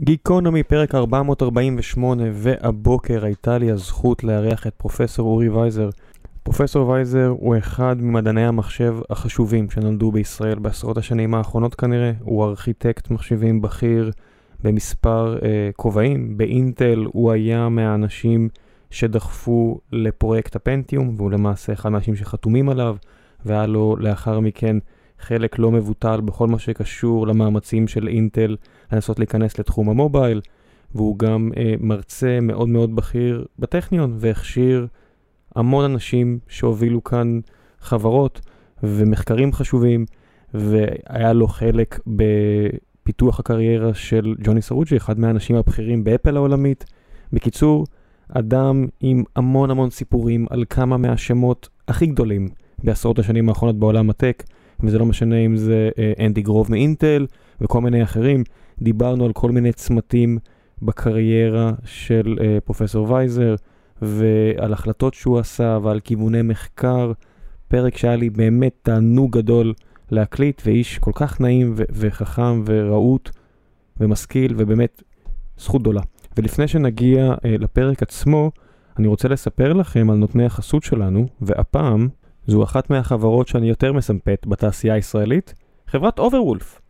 גיקונומי, פרק 448, והבוקר הייתה לי הזכות לארח את פרופסור אורי וייזר. פרופסור וייזר הוא אחד ממדעני המחשב החשובים שנולדו בישראל בעשרות השנים האחרונות כנראה. הוא ארכיטקט מחשבים בכיר במספר אה, כובעים. באינטל הוא היה מהאנשים שדחפו לפרויקט הפנטיום, והוא למעשה אחד מהאנשים שחתומים עליו, והיה לו לאחר מכן חלק לא מבוטל בכל מה שקשור למאמצים של אינטל לנסות להיכנס לתחום המובייל, והוא גם אה, מרצה מאוד מאוד בכיר בטכניון, והכשיר המון אנשים שהובילו כאן חברות ומחקרים חשובים, והיה לו חלק בפיתוח הקריירה של ג'וני סרוג'י, אחד מהאנשים הבכירים באפל העולמית. בקיצור, אדם עם המון המון סיפורים על כמה מהשמות הכי גדולים בעשרות השנים האחרונות בעולם הטק, וזה לא משנה אם זה אה, אנדי גרוב מאינטל וכל מיני אחרים. דיברנו על כל מיני צמתים בקריירה של uh, פרופסור וייזר, ועל החלטות שהוא עשה ועל כיווני מחקר. פרק שהיה לי באמת תענוג גדול להקליט, ואיש כל כך נעים וחכם ורהוט ומשכיל, ובאמת זכות גדולה. ולפני שנגיע uh, לפרק עצמו, אני רוצה לספר לכם על נותני החסות שלנו, והפעם זו אחת מהחברות שאני יותר מסמפת בתעשייה הישראלית, חברת אוברוולף.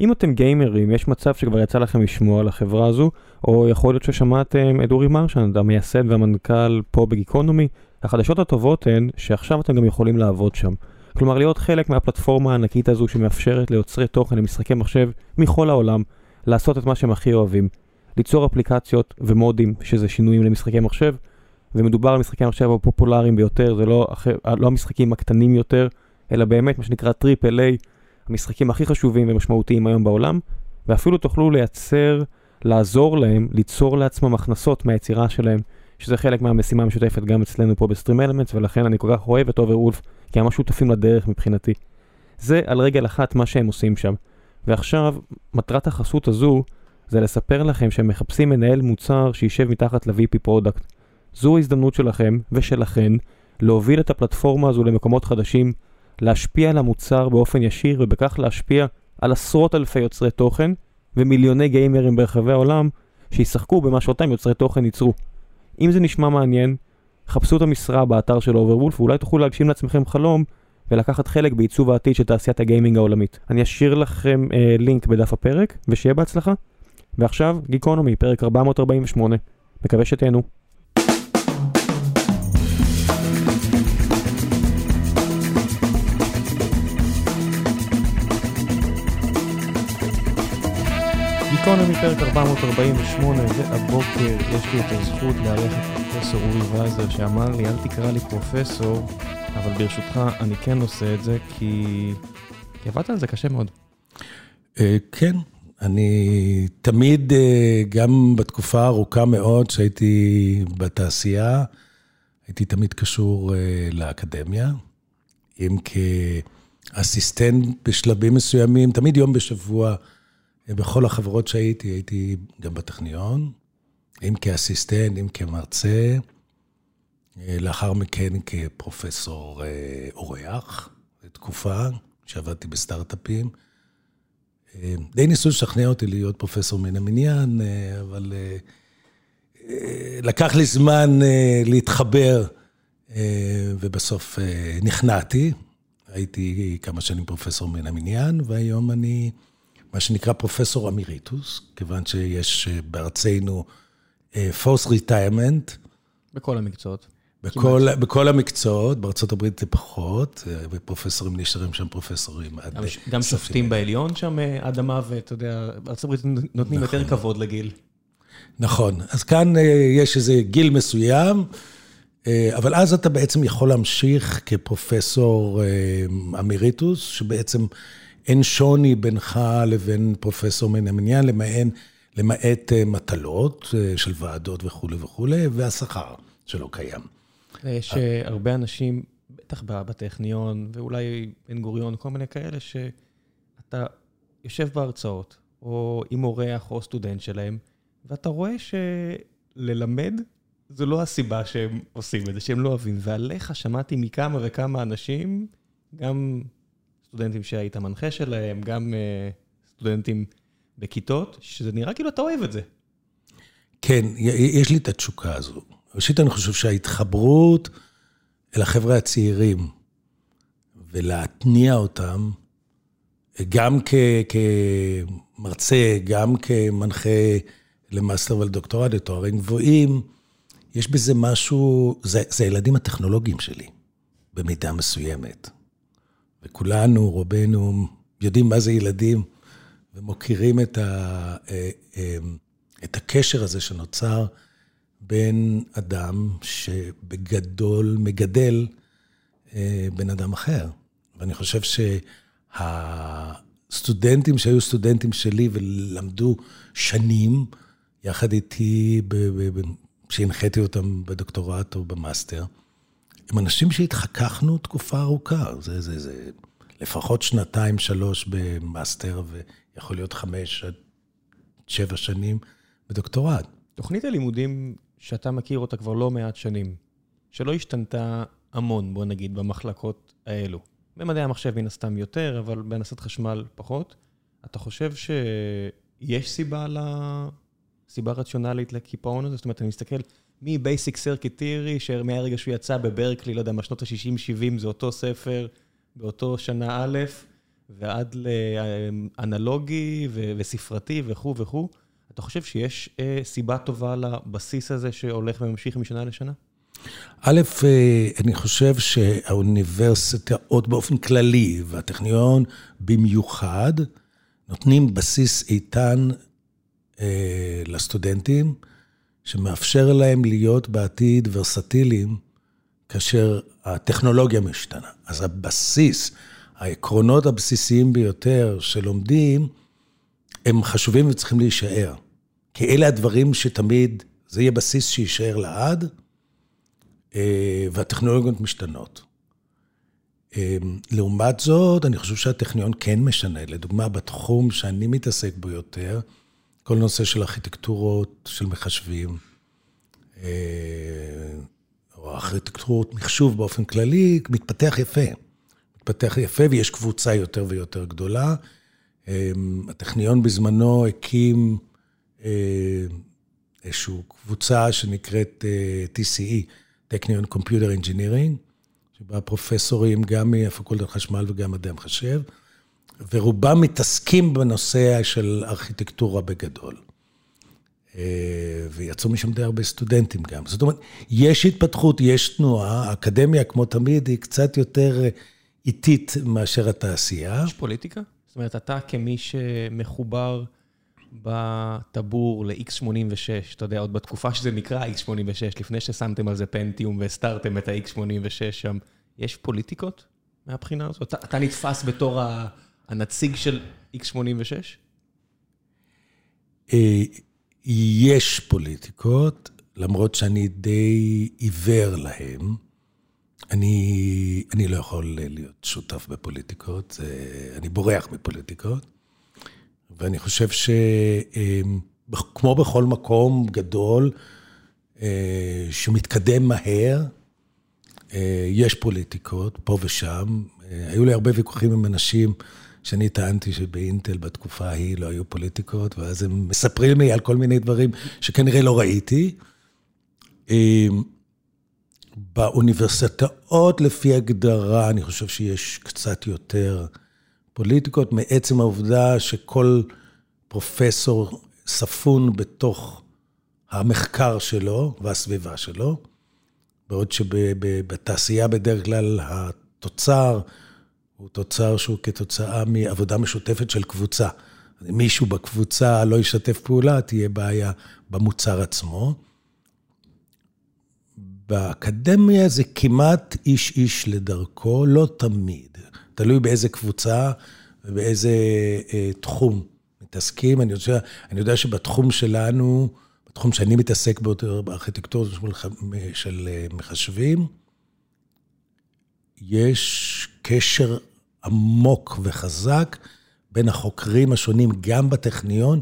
אם אתם גיימרים, יש מצב שכבר יצא לכם לשמוע על החברה הזו, או יכול להיות ששמעתם את אורי מרשנד, המייסד והמנכ"ל פה בגיקונומי. החדשות הטובות הן שעכשיו אתם גם יכולים לעבוד שם. כלומר, להיות חלק מהפלטפורמה הענקית הזו שמאפשרת ליוצרי תוכן למשחקי מחשב מכל העולם, לעשות את מה שהם הכי אוהבים. ליצור אפליקציות ומודים, שזה שינויים למשחקי מחשב, ומדובר על משחקי המחשב הפופולריים ביותר, זה לא, לא המשחקים הקטנים יותר, אלא באמת מה שנקרא triple A. המשחקים הכי חשובים ומשמעותיים היום בעולם, ואפילו תוכלו לייצר, לעזור להם, ליצור לעצמם הכנסות מהיצירה שלהם, שזה חלק מהמשימה המשותפת גם אצלנו פה ב StreamElements, ולכן אני כל כך אוהב את Overwolf, כי הם שותפים לדרך מבחינתי. זה על רגל אחת מה שהם עושים שם. ועכשיו, מטרת החסות הזו, זה לספר לכם שהם מחפשים מנהל מוצר שישב מתחת ל-VP product. זו ההזדמנות שלכם ושלכן להוביל את הפלטפורמה הזו למקומות חדשים להשפיע על המוצר באופן ישיר ובכך להשפיע על עשרות אלפי יוצרי תוכן ומיליוני גיימרים ברחבי העולם שישחקו במה שאותם יוצרי תוכן ייצרו. אם זה נשמע מעניין, חפשו את המשרה באתר של Overwolf ואולי תוכלו להגשים לעצמכם חלום ולקחת חלק בעיצוב העתיד של תעשיית הגיימינג העולמית. אני אשאיר לכם אה, לינק בדף הפרק ושיהיה בהצלחה. ועכשיו גיקונומי, פרק 448. מקווה שתהנו. גיקונומי פרק 448, והבוקר יש לי את הזכות לארח את פרופסור אורי וייזר שאמר לי, אל תקרא לי פרופסור, אבל ברשותך אני כן עושה את זה, כי, כי עבדת על זה קשה מאוד. כן, אני תמיד, גם בתקופה הארוכה מאוד שהייתי בתעשייה, הייתי תמיד קשור לאקדמיה, אם כאסיסטנט בשלבים מסוימים, תמיד יום בשבוע. בכל החברות שהייתי, הייתי גם בטכניון, אם כאסיסטנט, אם כמרצה, לאחר מכן כפרופסור אורח, תקופה שעבדתי בסטארט-אפים. די ניסו לשכנע אותי להיות פרופסור מן המניין, אבל לקח לי זמן להתחבר, ובסוף נכנעתי. הייתי כמה שנים פרופסור מן המניין, והיום אני... מה שנקרא פרופסור אמיריטוס, כיוון שיש בארצנו forced retirement. בכל המקצועות. בכל, בכל המקצועות, בארצות הברית זה פחות, ופרופסורים נשארים שם פרופסורים עד... גם שופטים בעליון שם עד המוות, אתה יודע, בארצות הברית נותנים נכון. יותר כבוד לגיל. נכון, אז כאן יש איזה גיל מסוים, אבל אז אתה בעצם יכול להמשיך כפרופסור אמיריטוס, שבעצם... אין שוני בינך לבין פרופסור מן המניין, למעט, למעט מטלות של ועדות וכולי וכולי, והשכר שלא קיים. יש הרבה אנשים, בטח בטכניון, ואולי בן גוריון, כל מיני כאלה, שאתה יושב בהרצאות, או עם אורח או סטודנט שלהם, ואתה רואה שללמד זו לא הסיבה שהם עושים את זה, שהם לא אוהבים. ועליך שמעתי מכמה וכמה אנשים, גם... סטודנטים שהיית מנחה שלהם, גם uh, סטודנטים בכיתות, שזה נראה כאילו אתה אוהב את זה. כן, יש לי את התשוקה הזו. ראשית, אני חושב שההתחברות אל החבר'ה הצעירים ולהתניע אותם, גם כמרצה, גם כמנחה למאסטר ולדוקטורט, לתוארים גבוהים, יש בזה משהו, זה, זה הילדים הטכנולוגיים שלי, במידה מסוימת. וכולנו, רובנו, יודעים מה זה ילדים, ומוקירים את, ה, אה, אה, את הקשר הזה שנוצר בין אדם שבגדול מגדל אה, בן אדם אחר. ואני חושב שהסטודנטים שהיו סטודנטים שלי ולמדו שנים, יחד איתי, כשהנחיתי אותם בדוקטורט או במאסטר, הם אנשים שהתחככנו תקופה ארוכה. זה, זה, זה לפחות שנתיים, שלוש במאסטר, ויכול להיות חמש עד שבע שנים בדוקטורט. תוכנית הלימודים שאתה מכיר אותה כבר לא מעט שנים, שלא השתנתה המון, בוא נגיד, במחלקות האלו. במדעי המחשב מן הסתם יותר, אבל בהנדסת חשמל פחות. אתה חושב שיש סיבה, ל... סיבה רציונלית לקיפאון הזה? זאת אומרת, אני מסתכל מ-Basic Circuit Theory, שמהרגע שהוא יצא בברקלי, לא יודע, משנות ה-60-70, זה אותו ספר, באותו שנה א', ועד לאנלוגי וספרתי וכו' וכו'. אתה חושב שיש אה, סיבה טובה לבסיס הזה שהולך וממשיך משנה לשנה? א', אה, אני חושב שהאוניברסיטאות באופן כללי, והטכניון במיוחד, נותנים בסיס איתן אה, לסטודנטים, שמאפשר להם להיות בעתיד ורסטיליים, כאשר הטכנולוגיה משתנה. אז הבסיס, העקרונות הבסיסיים ביותר שלומדים, הם חשובים וצריכים להישאר. כי אלה הדברים שתמיד, זה יהיה בסיס שיישאר לעד, אה, והטכנולוגיות משתנות. אה, לעומת זאת, אני חושב שהטכניון כן משנה. לדוגמה, בתחום שאני מתעסק בו יותר, כל נושא של ארכיטקטורות, של מחשבים, אה, או ארכיטקטורות מחשוב באופן כללי, מתפתח יפה. מתפתח יפה ויש קבוצה יותר ויותר גדולה. הטכניון בזמנו הקים איזושהי קבוצה שנקראת TCE, Technion Computer Engineering, שבה פרופסורים גם מהפקולטת חשמל וגם מדעי המחשב, ורובם מתעסקים בנושא של ארכיטקטורה בגדול. אה, ויצאו משם די הרבה סטודנטים גם. זאת אומרת, יש התפתחות, יש תנועה, האקדמיה, כמו תמיד, היא קצת יותר אה, איטית מאשר התעשייה. יש פוליטיקה? זאת אומרת, אתה כמי שמחובר בטבור ל-X86, אתה יודע, עוד בתקופה שזה נקרא X86, לפני ששמתם על זה פנטיום והסתרתם את ה-X86 שם, יש פוליטיקות מהבחינה הזאת? אתה, אתה נתפס בתור הנציג של X86? אה, יש פוליטיקות, למרות שאני די עיוור להם. אני, אני לא יכול להיות שותף בפוליטיקות, אני בורח מפוליטיקות. ואני חושב שכמו בכל מקום גדול אה, שמתקדם מהר, אה, יש פוליטיקות פה ושם. היו לי הרבה ויכוחים עם אנשים שאני טענתי שבאינטל בתקופה ההיא לא היו פוליטיקות, ואז הם מספרים לי על כל מיני דברים שכנראה לא ראיתי. באוניברסיטאות, לפי הגדרה, אני חושב שיש קצת יותר פוליטיקות מעצם העובדה שכל פרופסור ספון בתוך המחקר שלו והסביבה שלו, בעוד שבתעשייה בדרך כלל התוצר הוא תוצר שהוא כתוצאה מעבודה משותפת של קבוצה. מישהו בקבוצה לא ישתף פעולה, תהיה בעיה במוצר עצמו. באקדמיה זה כמעט איש-איש לדרכו, לא תמיד. תלוי באיזה קבוצה ובאיזה אה, תחום מתעסקים. אני יודע, אני יודע שבתחום שלנו, בתחום שאני מתעסק בו בארכיטקטורה של אה, מחשבים, יש קשר עמוק וחזק בין החוקרים השונים, גם בטכניון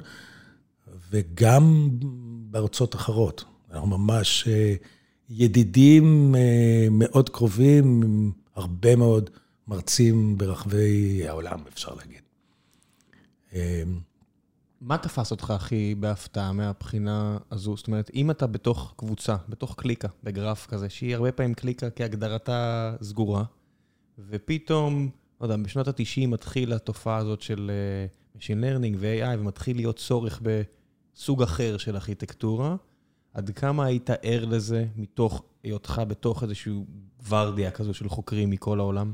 וגם בארצות אחרות. אנחנו ממש אה, ידידים אה, מאוד קרובים, עם הרבה מאוד מרצים ברחבי העולם, אפשר להגיד. אמ, מה תפס אותך הכי בהפתעה מהבחינה הזו? זאת אומרת, אם אתה בתוך קבוצה, בתוך קליקה, בגרף כזה, שהיא הרבה פעמים קליקה כהגדרתה סגורה, ופתאום, לא יודע, בשנות ה-90 מתחילה התופעה הזאת של uh, Machine Learning ו-AI, ומתחיל להיות צורך בסוג אחר של ארכיטקטורה, עד כמה היית ער לזה מתוך היותך בתוך איזושהי ורדיה כזו של חוקרים מכל העולם?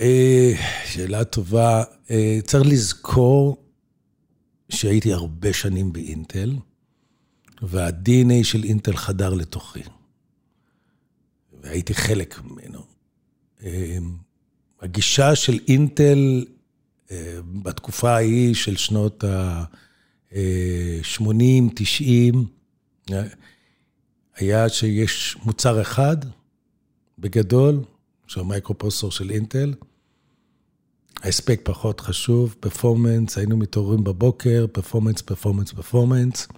אה, שאלה טובה. אה, צריך לזכור שהייתי הרבה שנים באינטל, וה-DNA של אינטל חדר לתוכי. והייתי חלק ממנו. אה, הגישה של אינטל בתקופה ההיא של שנות ה-80, 90, היה שיש מוצר אחד, בגדול, שהוא ה microprocessor של אינטל. ההספק פחות חשוב, performance, היינו מתעוררים בבוקר, performance, performance, performance.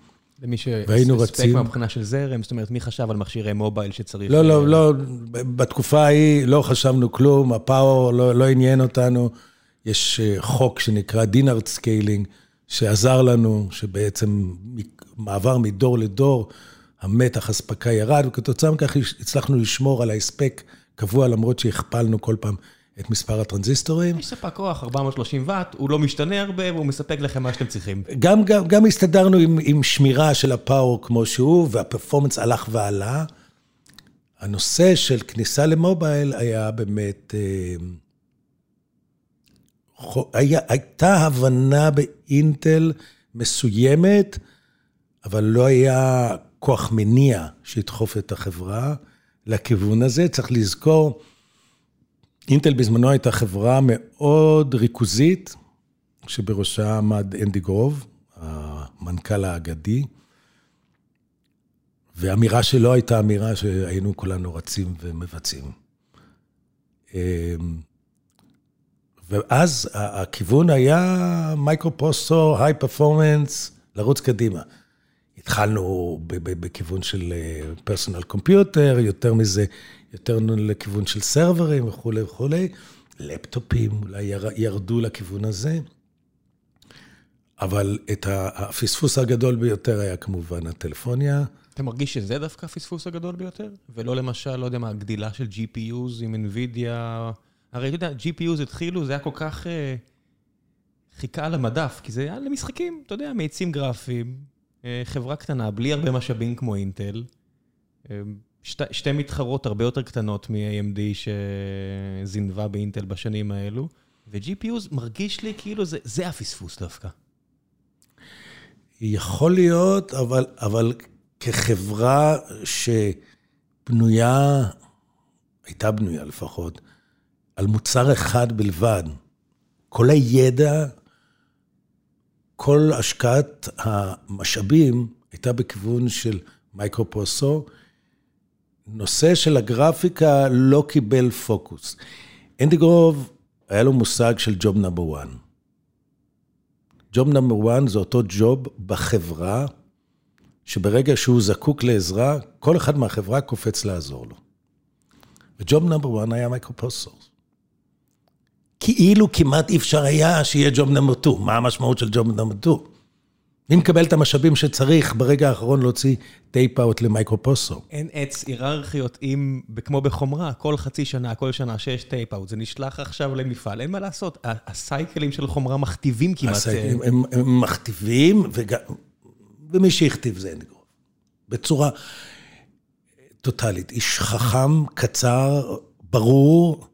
למי שהספק מהבחינה של זרם, זאת אומרת, מי חשב על מכשירי mobile שצריך... לא, לא, לא, בתקופה ההיא לא חשבנו כלום, ה power לא, לא עניין אותנו. יש אה, חוק שנקרא Dennard scaling, שעזר לנו, שבעצם מעבר מדור לדור, המתח אספקה ירד, וכתוצאה מכך הצלחנו לשמור על ההספק קבוע, למרות שהכפלנו כל פעם את מספר הטרנזיסטורים. יש ספק כוח, 430 ואט, הוא לא משתנה הרבה, והוא מספק לכם מה שאתם צריכים. גם, גם, גם הסתדרנו עם, עם שמירה של הפאור כמו שהוא, והפרפורמנס הלך ועלה. הנושא של כניסה למובייל היה באמת... אה, היה, הייתה הבנה באינטל מסוימת, אבל לא היה כוח מניע שידחוף את החברה. לכיוון הזה. צריך לזכור, אינטל בזמנו הייתה חברה מאוד ריכוזית, שבראשה עמד אנדי גרוב, המנכ"ל האגדי, ואמירה שלו הייתה אמירה שהיינו כולנו רצים ומבצעים. אמ, ואז הכיוון היה microprocessor, high performance, לרוץ קדימה. התחלנו בכיוון של personal אה, computer, יותר מזה, יותר לכיוון של סרברים וכולי וכולי. לפטופים אולי ירדו לכיוון הזה. אבל את הפספוס הגדול ביותר היה כמובן הטלפוניה. אתה מרגיש שזה דווקא הפספוס הגדול ביותר? ולא למשל, לא יודע מה, הגדילה של GPUs עם NVIDIA? הרי אתה יודע, GPUs התחילו, זה היה כל כך... אה, חיכה על המדף, כי זה היה למשחקים, אתה יודע, מאיצים גרפיים, אה, חברה קטנה, בלי הרבה משאבים כמו אינטל. אה, שתי, שתי מתחרות הרבה יותר קטנות מ-AMD שזינבה באינטל בשנים האלו, ו-GPUs מרגיש לי כאילו זה, זה הפספוס דווקא. יכול להיות, אבל, אבל כחברה שבנויה, הייתה בנויה לפחות, על מוצר אחד בלבד, כל הידע כל השקעת המשאבים הייתה בכיוון של microprocessor. נושא של הגרפיקה לא קיבל פוקוס. אנדי גרוב, היה לו מושג של job number 1. job number 1 זה אותו job בחברה, שברגע שהוא זקוק לעזרה, כל אחד מהחברה קופץ לעזור לו. ו job number 1 היה microprocessor. כאילו כמעט אי אפשר היה שיהיה job number 2. מה המשמעות של job number 2? מי מקבל את המשאבים שצריך ברגע האחרון להוציא tape out ל microprocessor? אין עץ היררכיות אם, כמו בחומרה, כל חצי שנה, כל שנה שיש tape out, זה נשלח עכשיו למפעל, אין מה לעשות. הסייקלים של חומרה מכתיבים כמעט. הסייקלים הם, הם מכתיבים, וגם, ומי שהכתיב זה אנדי גרוב. בצורה טוטאלית. איש חכם, קצר, ברור.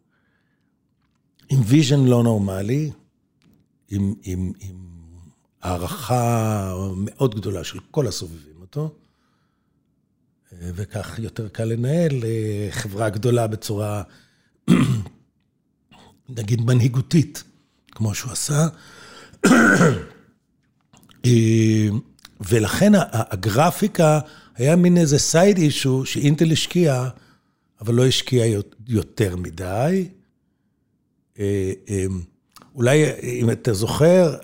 עם vision לא נורמלי, עם, עם, עם הערכה מאוד גדולה של כל הסובבים אותו, וכך יותר קל לנהל אה, חברה גדולה בצורה, נגיד, מנהיגותית, כמו שהוא עשה. אה, ולכן הגרפיקה היה מין איזה סייד אישו שאינטל השקיע, אבל לא השקיע יותר מדי. אה, אה, אולי, אם אתה זוכר,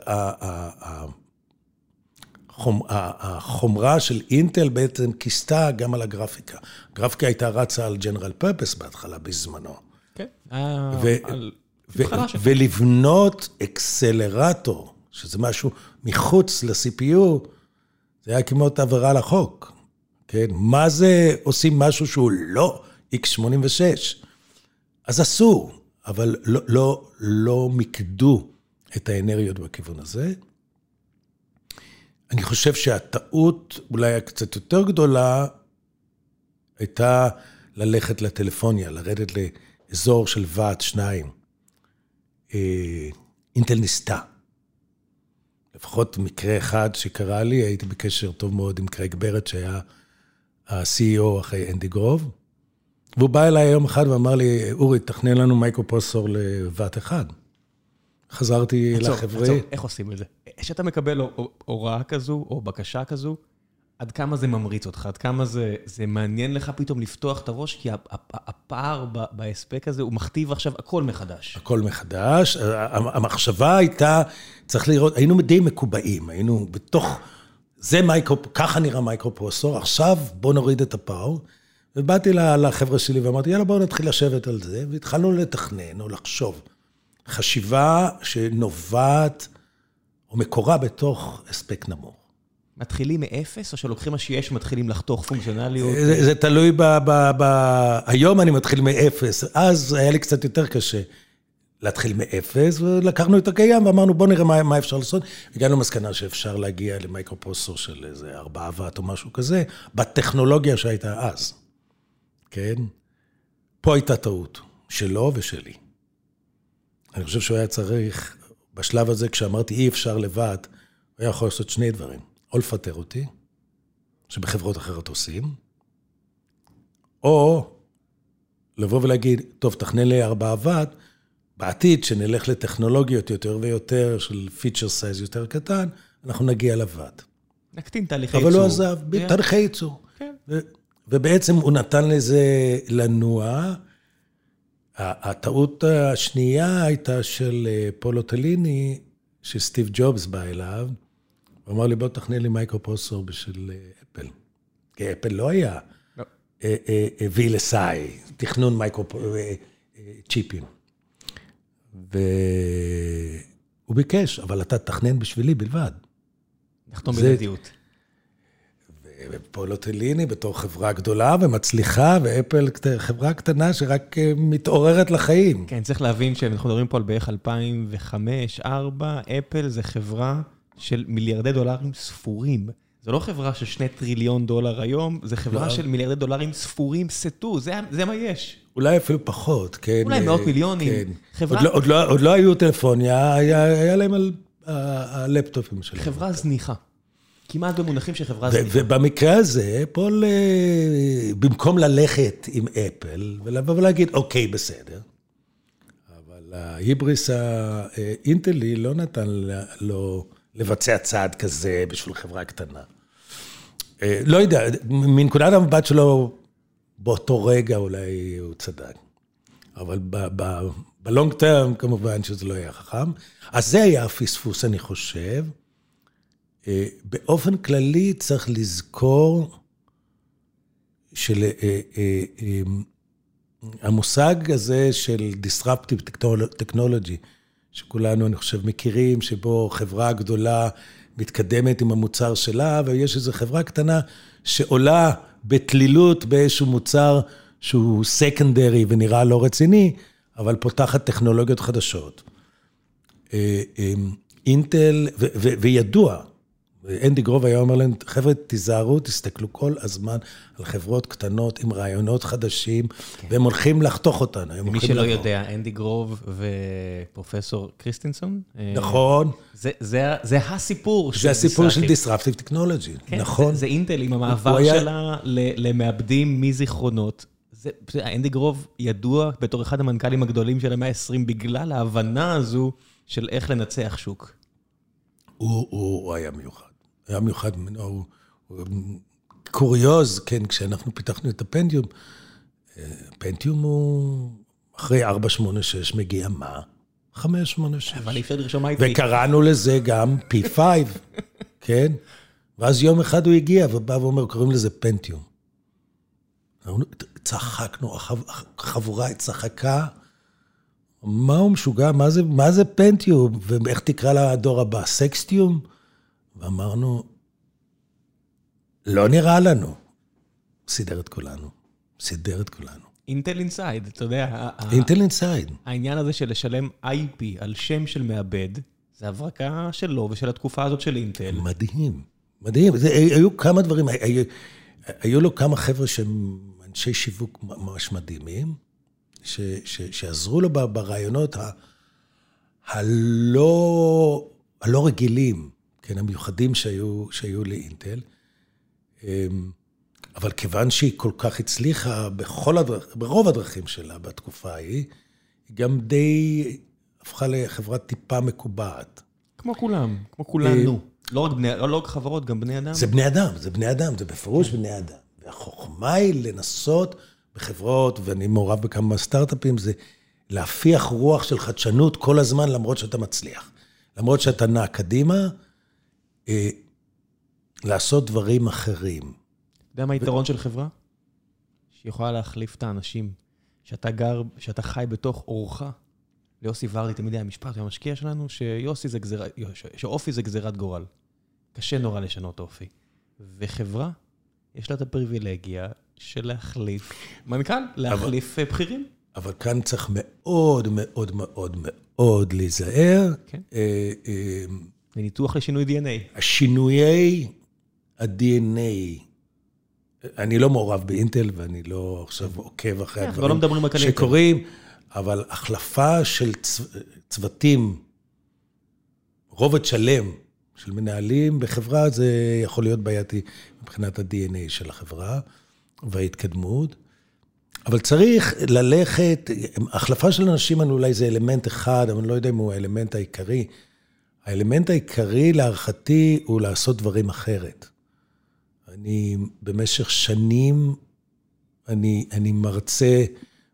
החומרה של אינטל בעצם כיסתה גם על הגרפיקה. הגרפיקה הייתה רצה על ג'נרל פרפס בהתחלה, בזמנו. כן. ולבנות אקסלרטור שזה משהו מחוץ ל-CPU, זה היה כמעט עבירה לחוק, כן? מה זה עושים משהו שהוא לא x86? אז עשו, אבל לא, לא, לא מיקדו את האנרגיות בכיוון הזה. אני חושב שהטעות אולי הקצת יותר גדולה הייתה ללכת לטלפוניה, לרדת לאזור של וואט שניים. אה, אינטל ניסתה. לפחות מקרה אחד שקרה לי, הייתי בקשר טוב מאוד עם קרייג בארט, שהיה ה-CEO אחרי אנדי גרוב. והוא בא אליי יום אחד ואמר לי, אורי, תכנן לנו microprocessor לוואט אחד. חזרתי לחברה... עצור, איך עושים את זה? כשאתה מקבל הוראה כזו, או בקשה כזו, עד כמה זה ממריץ אותך? עד כמה זה, זה מעניין לך פתאום לפתוח את הראש? כי הפער בהספק הזה, הוא מכתיב עכשיו הכל מחדש. הכל מחדש. המחשבה הייתה, צריך לראות, היינו די מקובעים, היינו בתוך, זה מייקרו, ככה נראה microprocessor, עכשיו בוא נוריד את ה power. ובאתי לחבר'ה שלי ואמרתי, יאללה, בואו נתחיל לשבת על זה, והתחלנו לתכנן או לחשוב. חשיבה שנובעת או מקורה בתוך הספק נמוך. מתחילים מאפס, או שלוקחים מה שיש ומתחילים לחתוך פונקציונליות? זה, זה תלוי ב, ב, ב... היום אני מתחיל מאפס, אז היה לי קצת יותר קשה להתחיל מאפס, ולקחנו את הקיים ואמרנו, בואו נראה מה, מה אפשר לעשות. הגענו למסקנה שאפשר להגיע למייקרופרוסור של איזה ארבעה ואט או משהו כזה, בטכנולוגיה שהייתה אז, כן? פה הייתה טעות, שלו ושלי. אני חושב שהוא היה צריך, בשלב הזה, כשאמרתי אי אפשר לוואט, הוא היה יכול לעשות שני דברים. או לפטר אותי, שבחברות אחרות עושים, או לבוא ולהגיד, טוב, תכנן לי ארבעה וואט, בעתיד, שנלך לטכנולוגיות יותר ויותר של feature size יותר קטן, אנחנו נגיע לוואט. נקטין תהליכי ייצור. אבל הוא עזב, yeah. תהליכי ייצור. כן. ובעצם הוא נתן לזה לנוע. הטעות השנייה הייתה של אה, פול אוטליני, שסטיב ג'ובס בא אליו, הוא אמר לי, בוא תכנן לי microprocessor בשביל אה, אפל. כי אפל לא היה לה VLSI, אה, תכנון מייקרו-צ'יפים. והוא ביקש, אבל אתה תכנן בשבילי בלבד. נחתום בלעדיות. ופול אוטליני בתור חברה גדולה ומצליחה, ואפל חברה קטנה שרק אה, מתעוררת לחיים. כן, צריך להבין שאנחנו מדברים פה על בערך 2005-2004, אפל זה חברה של מיליארדי דולרים ספורים. זו לא חברה של שני טריליון דולר היום, זו חברה לא. של מיליארדי דולרים ספורים סטו, זה, זה מה יש. אולי אפילו פחות, כן. אולי מאות מיליונים. כן. חברה... עוד, לא, עוד, לא, עוד לא היו טלפוניה, היה, היה להם על הלפטופים שלהם. חברה זניחה. כמעט במונחים של חברה זניחה. ובמקרה הזה, פול, במקום ללכת עם אפל ולבוא ולהגיד, אוקיי, בסדר, אבל ההיבריס האינטלי לא נתן לו לבצע צעד כזה בשביל חברה קטנה. אה, לא יודע, מנקודת המבט שלו, באותו רגע אולי הוא צדק. אבל בלונג טרם, כמובן שזה לא היה חכם. אז זה היה הפספוס, אני חושב. אה, באופן כללי צריך לזכור שהמושג אה, הזה של disruptive technology, שכולנו, אני חושב, מכירים, שבו חברה גדולה מתקדמת עם המוצר שלה, ויש איזו חברה קטנה שעולה בתלילות באיזשהו מוצר שהוא סקנדרי ונראה לא רציני, אבל פותחת טכנולוגיות חדשות. אה, אה, אינטל, וידוע, אנדי גרוב היה אומר להם, חבר'ה, תיזהרו, תסתכלו כל הזמן על חברות קטנות עם רעיונות חדשים, כן. והם הולכים לחתוך אותנו. מי שלא לבוא. יודע, אנדי גרוב ופרופסור קריסטינסון. אה, נכון. זה, זה, זה הסיפור של... זה הסיפור של Disruptive Technology, כן, נכון. זה, זה אינטל עם המעבר היה... שלה למעבדים מזיכרונות. זה, אנדי גרוב ידוע בתור אחד המנכ"לים הגדולים של המאה ה-20, בגלל ההבנה הזו של איך לנצח שוק. הוא, הוא, הוא היה מיוחד. היה מיוחד ממנו, הוא, הוא קוריוז, כן, כשאנחנו פיתחנו את הפנטיום, אה, פנטיום הוא אחרי 486 מגיע מה? 586. אבל אי אפשר לרשום IP. וקראנו לזה גם P5, כן? ואז יום אחד הוא הגיע ובא ואומר, קוראים לזה פנטיום. צחקנו, החבורה צחקה, מה הוא משוגע? מה זה, מה זה פנטיום? ואיך תקרא לדור הבא? סקסטיום? ואמרנו, לא נראה לנו. סידר את כולנו. סידר את כולנו. Intel Inside, אתה יודע. Intel Inside. העניין הזה של לשלם IP על שם של מעבד, זה הברקה שלו ושל התקופה הזאת של אינטל. מדהים, מדהים. זה, היו כמה דברים, היו, היו לו כמה חבר'ה שהם אנשי שיווק ממש מדהימים, ש, ש, שעזרו לו ברעיונות ה, הלא, הלא רגילים, כן, המיוחדים שהיו, שהיו לאינטל. אמ, אבל כיוון שהיא כל כך הצליחה בכל הדרכ... ברוב הדרכים שלה בתקופה ההיא, היא גם די הפכה לחברת טיפה מקובעת. כמו כולם, כמו כולנו. אה, לא רק, בני, לא רק חברות, גם בני אדם. זה בני אדם, זה בני אדם, זה בפירוש בני אדם. והחוכמה היא לנסות בחברות, ואני מעורב בכמה סטארט-אפים, זה להפיח רוח של חדשנות כל הזמן, למרות שאתה מצליח. למרות שאתה נע קדימה, אה, לעשות דברים אחרים. אתה יודע מה היתרון של חברה? שהיא יכולה להחליף את האנשים. שאתה גר, שאתה חי בתוך אורך. ליוסי ורדי תמיד היה משפט המשקיע שלנו, שיוסי זה גזירת, שאופי זה גזירת גורל. קשה נורא לשנות אופי. וחברה, יש לה את הפריבילגיה של להחליף מנכ"ל, להחליף אבל, בכירים. אבל כאן צריך מאוד מאוד מאוד מאוד להיזהר. כן. אה, אה, וניתוח לשינוי DNA. השינויי ה-DNA, אני לא מעורב באינטל ואני לא עכשיו עוקב אחרי כן, הדברים לא שקורים, אבל החלפה של צוותים, רובד שלם של מנהלים בחברה, זה יכול להיות בעייתי מבחינת ה-DNA של החברה וההתקדמות. אבל צריך ללכת, החלפה של אנשים אולי זה אלמנט אחד, אבל אני לא יודע אם הוא האלמנט העיקרי. האלמנט העיקרי להערכתי הוא לעשות דברים אחרת. אני במשך שנים, אני, אני מרצה,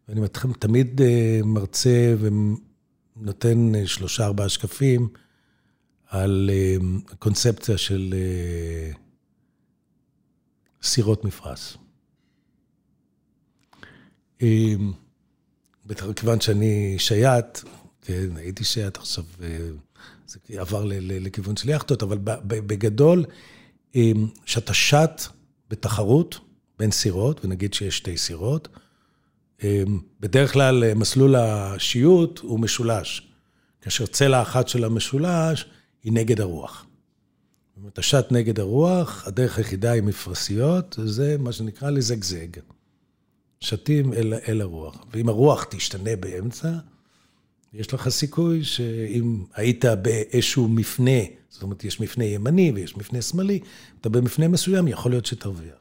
ואני תמיד אה, מרצה ונותן אה, שלושה, ארבעה שקפים על אה, קונספציה של סירות מפרש. כיוון שאני שייט, כן, הייתי שייט עכשיו, זה עבר לכיוון של יאכטות, אבל בגדול, שאתה שט בתחרות בין סירות, ונגיד שיש שתי סירות, בדרך כלל מסלול השיוט הוא משולש, כאשר צלע אחת של המשולש היא נגד הרוח. אם אתה שט נגד הרוח, הדרך היחידה עם מפרשיות, זה מה שנקרא לזגזג. שתים אל, אל הרוח. ואם הרוח תשתנה באמצע, יש לך סיכוי שאם היית באיזשהו מפנה, זאת אומרת, יש מפנה ימני ויש מפנה שמאלי, אתה במפנה מסוים, יכול להיות שתרוויח.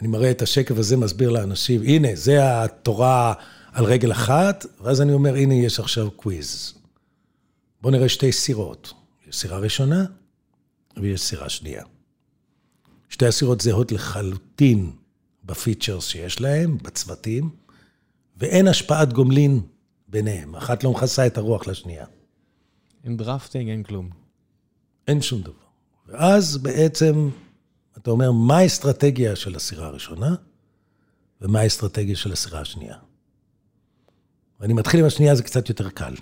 אני מראה את השקף הזה, מסביר לאנשים, הנה, זה התורה על רגל אחת, ואז אני אומר, הנה, יש עכשיו quiz. בואו נראה שתי סירות. יש סירה ראשונה ויש סירה שנייה. שתי הסירות זהות לחלוטין ב features שיש להן, בצוותים, ואין השפעת גומלין ביניהם. אחת לא מכסה את הרוח לשנייה. אין דרפטינג, אין כלום. אין שום דבר. ואז בעצם אתה אומר, מה האסטרטגיה של הסירה הראשונה, ומה האסטרטגיה של הסירה השנייה. ואני מתחיל עם השנייה, זה קצת יותר קל.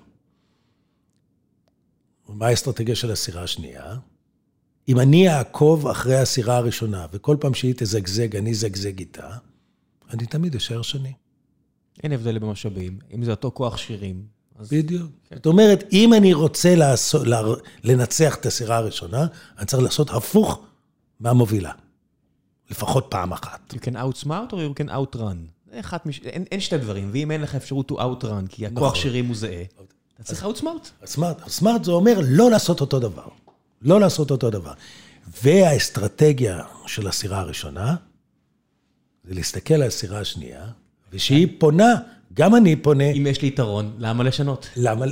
מה האסטרטגיה של הסירה השנייה? אם אני אעקוב אחרי הסירה הראשונה, וכל פעם שהיא תזגזג, אני אזגזג איתה, אני תמיד אשאר שני. אין הבדל במשאבים. אם זה אותו כוח שירים, אז... בדיוק. כן. זאת אומרת, אם אני רוצה לעשות, לנצח את הסירה הראשונה, אני צריך לעשות הפוך מהמובילה. לפחות פעם אחת. You can outsmart or you can outrun. מש... אין, אין שתי דברים, ואם אין לך אפשרות to outrun, כי הכוח נכון. שירים הוא זהה, אתה צריך outsmart. outsmart. outsmart זה אומר לא לעשות אותו דבר. לא לעשות אותו דבר. והאסטרטגיה של הסירה הראשונה, זה להסתכל על הסירה השנייה, ושהיא פונה גם אני פונה... אם יש לי יתרון, למה לשנות? למה...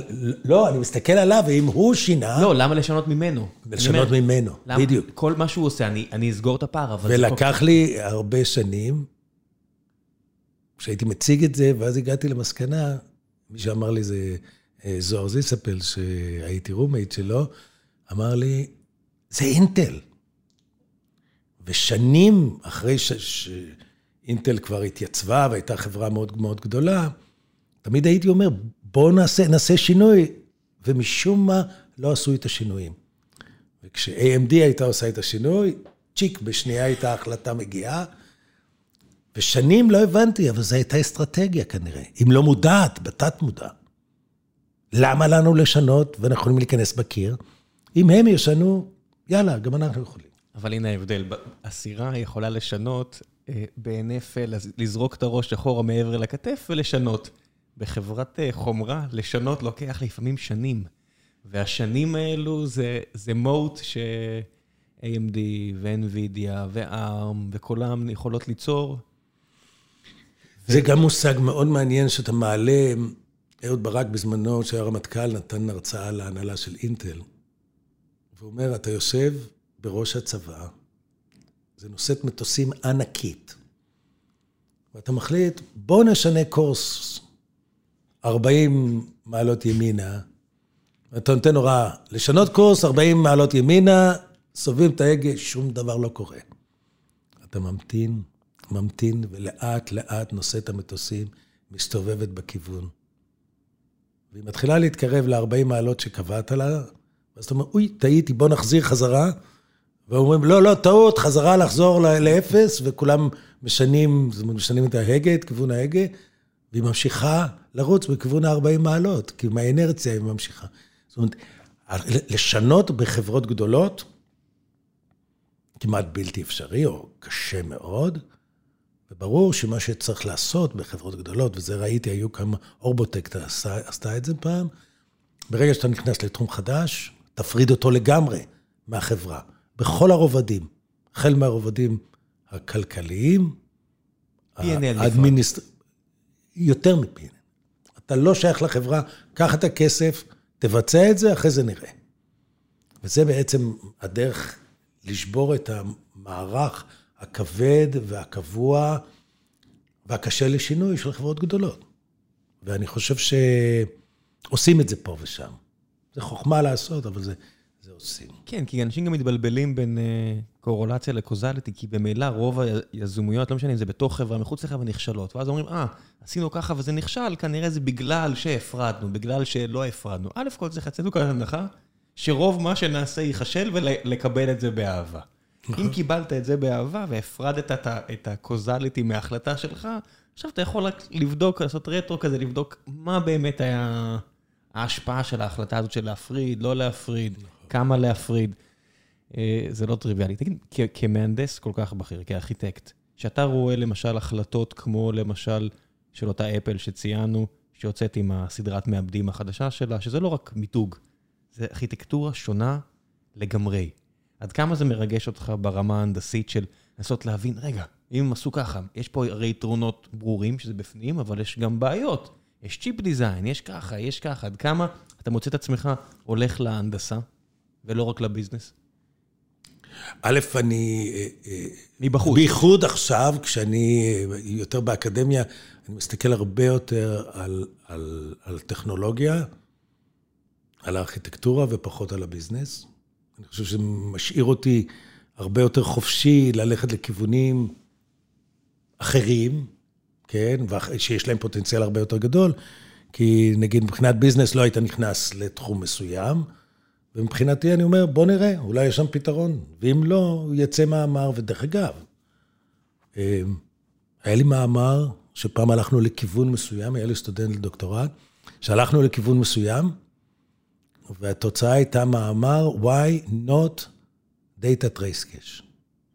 לא, אני מסתכל עליו, ואם הוא שינה... לא, למה לשנות ממנו? לשנות ממנו, למה, בדיוק. כל מה שהוא עושה, אני, אני אסגור את הפער, אבל... ולקח לי הרבה שנים, כשהייתי מציג את זה, ואז הגעתי למסקנה, מי שאמר לי זה אה, זוהר זיספל, שהייתי roommate שלו, אמר לי, זה אינטל. ושנים אחרי ש... ש... אינטל כבר התייצבה והייתה חברה מאוד מאוד גדולה, תמיד הייתי אומר, בואו נעשה, נעשה שינוי, ומשום מה לא עשו את השינויים. וכש-AMD הייתה עושה את השינוי, צ'יק, בשנייה הייתה החלטה מגיעה. ושנים לא הבנתי, אבל זו הייתה אסטרטגיה כנראה, אם לא מודעת, בתת מודע. למה לנו לשנות ואנחנו יכולים להיכנס בקיר? אם הם ישנו, יאללה, גם אנחנו יכולים. אבל הנה ההבדל, הסירה יכולה לשנות בהינף, לזרוק את הראש אחורה מעבר לכתף ולשנות. בחברת אה, חומרה, לשנות לוקח לפעמים שנים. והשנים האלו זה, זה מוט ש-AMD ו-NVIDIA ו-ARM וכולם יכולות ליצור. זה גם מושג מאוד מעניין שאתה מעלה, אהוד ברק בזמנו, שהיה רמטכ"ל, נתן הרצאה להנהלה של אינטל. והוא אומר, אתה יושב בראש הצבא, זה נושאת מטוסים ענקית, ואתה מחליט, בוא נשנה קורס 40 מעלות ימינה, ואתה נותן הוראה, לשנות קורס 40 מעלות ימינה, סובבים את ההגה, שום דבר לא קורה. אתה ממתין, ממתין, ולאט לאט נושאת המטוסים, מסתובבת בכיוון. והיא מתחילה להתקרב ל-40 מעלות שקבעת לה, ואז אתה אומר, אוי, טעיתי, בוא נחזיר חזרה. ואומרים, לא, לא, טעות, חזרה לחזור לאפס, וכולם משנים, משנים את ההגה, את כיוון ההגה, והיא ממשיכה לרוץ בכיוון ה-40 מעלות, כי מהאינרציה היא ממשיכה. זאת אומרת, לשנות בחברות גדולות, כמעט בלתי אפשרי, או קשה מאוד, וברור שמה שצריך לעשות בחברות גדולות, וזה ראיתי, היו כמה, אורבוטק עשתה, עשתה את זה פעם, ברגע שאתה נכנס לתחום חדש, תפריד אותו לגמרי מהחברה, בכל הרובדים, החל מהרובדים הכלכליים, האדמיניסטר... יותר מ-P&L. אתה לא שייך לחברה, קח את הכסף, תבצע את זה, אחרי זה נראה. וזה בעצם הדרך לשבור את המערך הכבד והקבוע והקשה לשינוי של חברות גדולות. ואני חושב שעושים את זה פה ושם. זה חוכמה לעשות, אבל זה עושים. כן, כי אנשים גם מתבלבלים בין uh, קורולציה לקוזליטי, כי במילא רוב היזומויות, לא משנה אם זה בתוך חברה, מחוץ לחברה, נכשלות. ואז אומרים, אה, עשינו ככה וזה נכשל, כנראה זה בגלל שהפרדנו, בגלל שלא הפרדנו. א' כל צריך לצאת כאן הנחה, שרוב מה שנעשה ייכשל ולקבל את זה באהבה. נכון. אם קיבלת את זה באהבה והפרדת את הקוזליטי מההחלטה שלך, עכשיו אתה יכול רק לבדוק, לעשות רטרו כזה, לבדוק מה באמת היה ההשפעה של ההחלטה הזאת של להפריד, לא להפריד, נכון. כמה להפריד. אה, זה לא טריוויאלי. תגיד, כמהנדס כל כך בכיר, כארכיטקט, שאתה רואה למשל החלטות כמו למשל של אותה אפל שציינו, שיוצאת עם הסדרת מעבדים החדשה שלה, שזה לא רק מיתוג, זה ארכיטקטורה שונה לגמרי. עד כמה זה מרגש אותך ברמה ההנדסית של לנסות להבין, רגע, אם הם עשו ככה, יש פה הרי יתרונות ברורים שזה בפנים, אבל יש גם בעיות. יש צ'יפ דיזיין, יש ככה, יש ככה. עד כמה אתה מוצא את עצמך הולך להנדסה, ולא רק לביזנס? א', אני... אה, אה, מבחוץ. בייחוד עכשיו, כשאני אה, יותר באקדמיה, אני מסתכל הרבה יותר על, על, על טכנולוגיה, על הארכיטקטורה ופחות על הביזנס. אני חושב שזה משאיר אותי הרבה יותר חופשי ללכת לכיוונים אחרים, כן, שיש להם פוטנציאל הרבה יותר גדול, כי נגיד מבחינת ביזנס לא היית נכנס לתחום מסוים, ומבחינתי אני אומר, בוא נראה, אולי יש שם פתרון, ואם לא, יצא מאמר, ודרך אגב, אה, היה לי מאמר שפעם הלכנו לכיוון מסוים, היה לי סטודנט לדוקטורט, שהלכנו לכיוון מסוים, והתוצאה הייתה מאמר, why not data trace cache?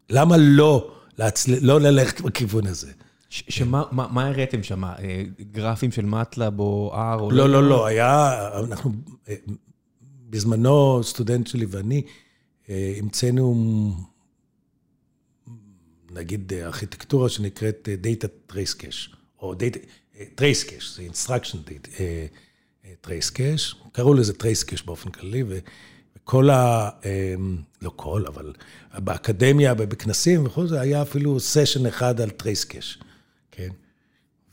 למה לא, להצל... לא ללכת בכיוון הזה? שמה מה, מה הראיתם שם? אה, גרפים של מטלב או R או לא? לא, לא, לא, היה, אנחנו, אה, בזמנו, סטודנט שלי ואני, אה, המצאנו, נגיד, ארכיטקטורה שנקראת Data Trace Cache, או Data, Trace Cache, זה Instruction Data. trace cache, קראו לזה trace cache באופן כללי, וכל ה... אמ, לא כל, אבל באקדמיה, בכנסים וכו', זה היה אפילו סשן אחד על trace cache, כן?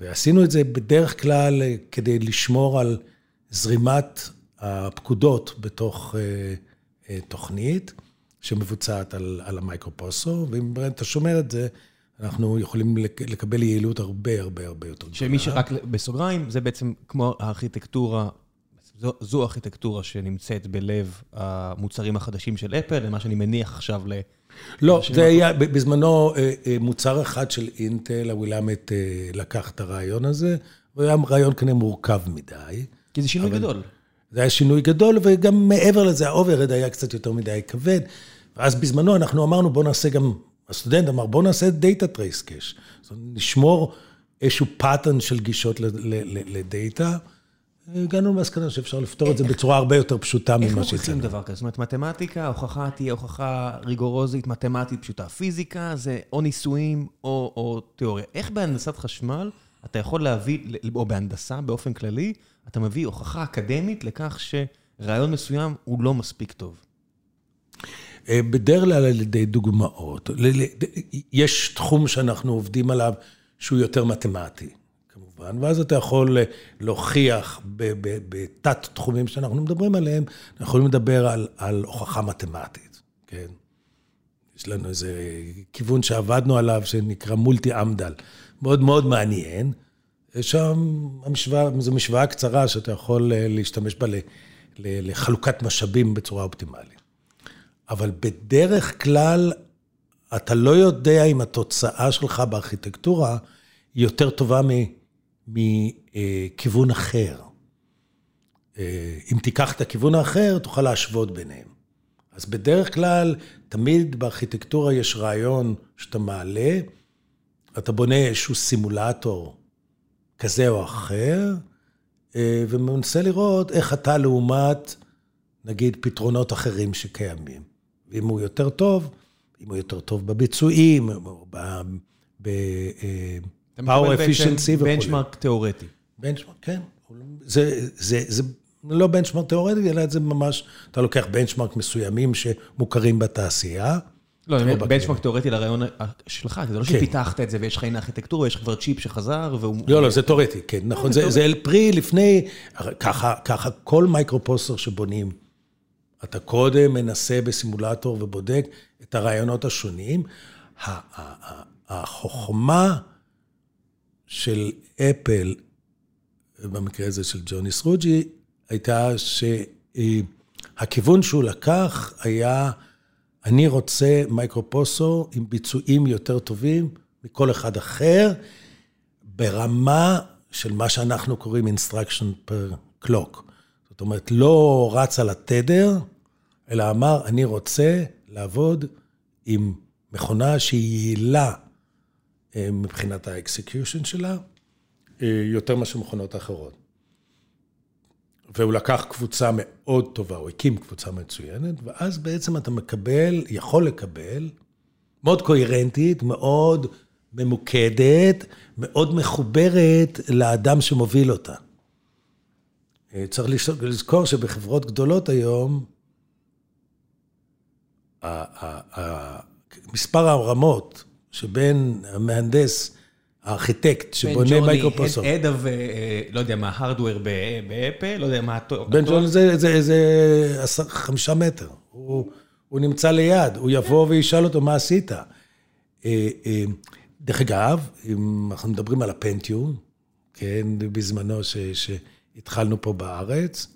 ועשינו את זה בדרך כלל אה, כדי לשמור על זרימת הפקודות בתוך אה, אה, תוכנית שמבוצעת על, על המייקרופרוסור, ואם אתה שומר את זה, אנחנו יכולים לקבל יעילות הרבה הרבה הרבה יותר גדולה. שמי שרק בסוגריים, זה בעצם כמו הארכיטקטורה, זו הארכיטקטורה שנמצאת בלב המוצרים החדשים של אפל, למה שאני מניח עכשיו ל... לא, זה היה בזמנו מוצר אחד של אינטל, הווילאמט לקח את הרעיון הזה, הוא היה רעיון כנראה מורכב מדי. כי זה שינוי גדול. זה היה שינוי גדול, וגם מעבר לזה, ה overhead היה קצת יותר מדי כבד. ואז בזמנו אנחנו אמרנו, בואו נעשה גם, הסטודנט אמר, בואו נעשה data trace cache. זאת אומרת, נשמור איזשהו pattern של גישות לדאטה. הגענו למסקנה שאפשר לפתור את זה בצורה הרבה יותר פשוטה ממה שהצענו. איך עושים דבר כזה? זאת אומרת, מתמטיקה, הוכחה תהיה הוכחה ריגורוזית, מתמטית פשוטה. פיזיקה זה או ניסויים או תיאוריה. איך בהנדסת חשמל אתה יכול להביא, או בהנדסה באופן כללי, אתה מביא הוכחה אקדמית לכך שרעיון מסוים הוא לא מספיק טוב? בדרך כלל על ידי דוגמאות. יש תחום שאנחנו עובדים עליו שהוא יותר מתמטי, כמובן, ואז אתה יכול להוכיח בתת תחומים שאנחנו מדברים עליהם, אנחנו יכולים לדבר על, על הוכחה מתמטית, כן? יש לנו איזה כיוון שעבדנו עליו שנקרא מולטי אמדל, מאוד מאוד מעניין. שם המשוואה, זו משוואה קצרה שאתה יכול להשתמש בה לחלוקת משאבים בצורה אופטימלית. אבל בדרך כלל, אתה לא יודע אם התוצאה שלך בארכיטקטורה היא יותר טובה מכיוון אחר. אם תיקח את הכיוון האחר, תוכל להשוות ביניהם. אז בדרך כלל, תמיד בארכיטקטורה יש רעיון שאתה מעלה, אתה בונה איזשהו סימולטור כזה או אחר, ומנסה לראות איך אתה לעומת, נגיד, פתרונות אחרים שקיימים. ואם הוא יותר טוב, אם הוא יותר טוב בביצועים, או ב-power efficiency וכו'. בנצ'מארק תיאורטי. בנצ'מארק, כן. זה, זה, זה לא benchmark תיאורטי, אלא זה ממש, אתה לוקח benchmark מסוימים שמוכרים בתעשייה. לא, אני אומר, benchmark תיאורטי לרעיון שלך, זה לא שפיתחת את זה ויש לך הנה ארכיטקטורה, יש לך כבר צ'יפ שחזר והוא... לא, לא, זה תיאורטי, כן, נכון. זה פרי לפני, ככה כל microprocessor שבונים. אתה קודם מנסה בסימולטור ובודק את הרעיונות השונים. החוכמה של אפל, במקרה הזה של ג'וני סרוג'י, הייתה שהכיוון שהוא לקח היה, אני רוצה מייקרופוסו עם ביצועים יותר טובים מכל אחד אחר, ברמה של מה שאנחנו קוראים instruction per clock. זאת אומרת, לא רץ על התדר, אלא אמר, אני רוצה לעבוד עם מכונה שהיא יעילה מבחינת ה execution שלה, יותר מאשר מכונות אחרות. והוא לקח קבוצה מאוד טובה, הוא הקים קבוצה מצוינת, ואז בעצם אתה מקבל, יכול לקבל, מאוד קוהרנטית, מאוד ממוקדת, מאוד מחוברת לאדם שמוביל אותה. צריך לזכור שבחברות גדולות היום, מספר הרמות שבין המהנדס, הארכיטקט שבונה microprocessor. בין ג'וני, head לא יודע מה, hardware באפל, לא יודע מה... בין ג'וני זה חמישה מטר. הוא נמצא ליד, הוא יבוא וישאל אותו, מה עשית? דרך אגב, אם אנחנו מדברים על הפנטיום, כן, בזמנו שהתחלנו פה בארץ,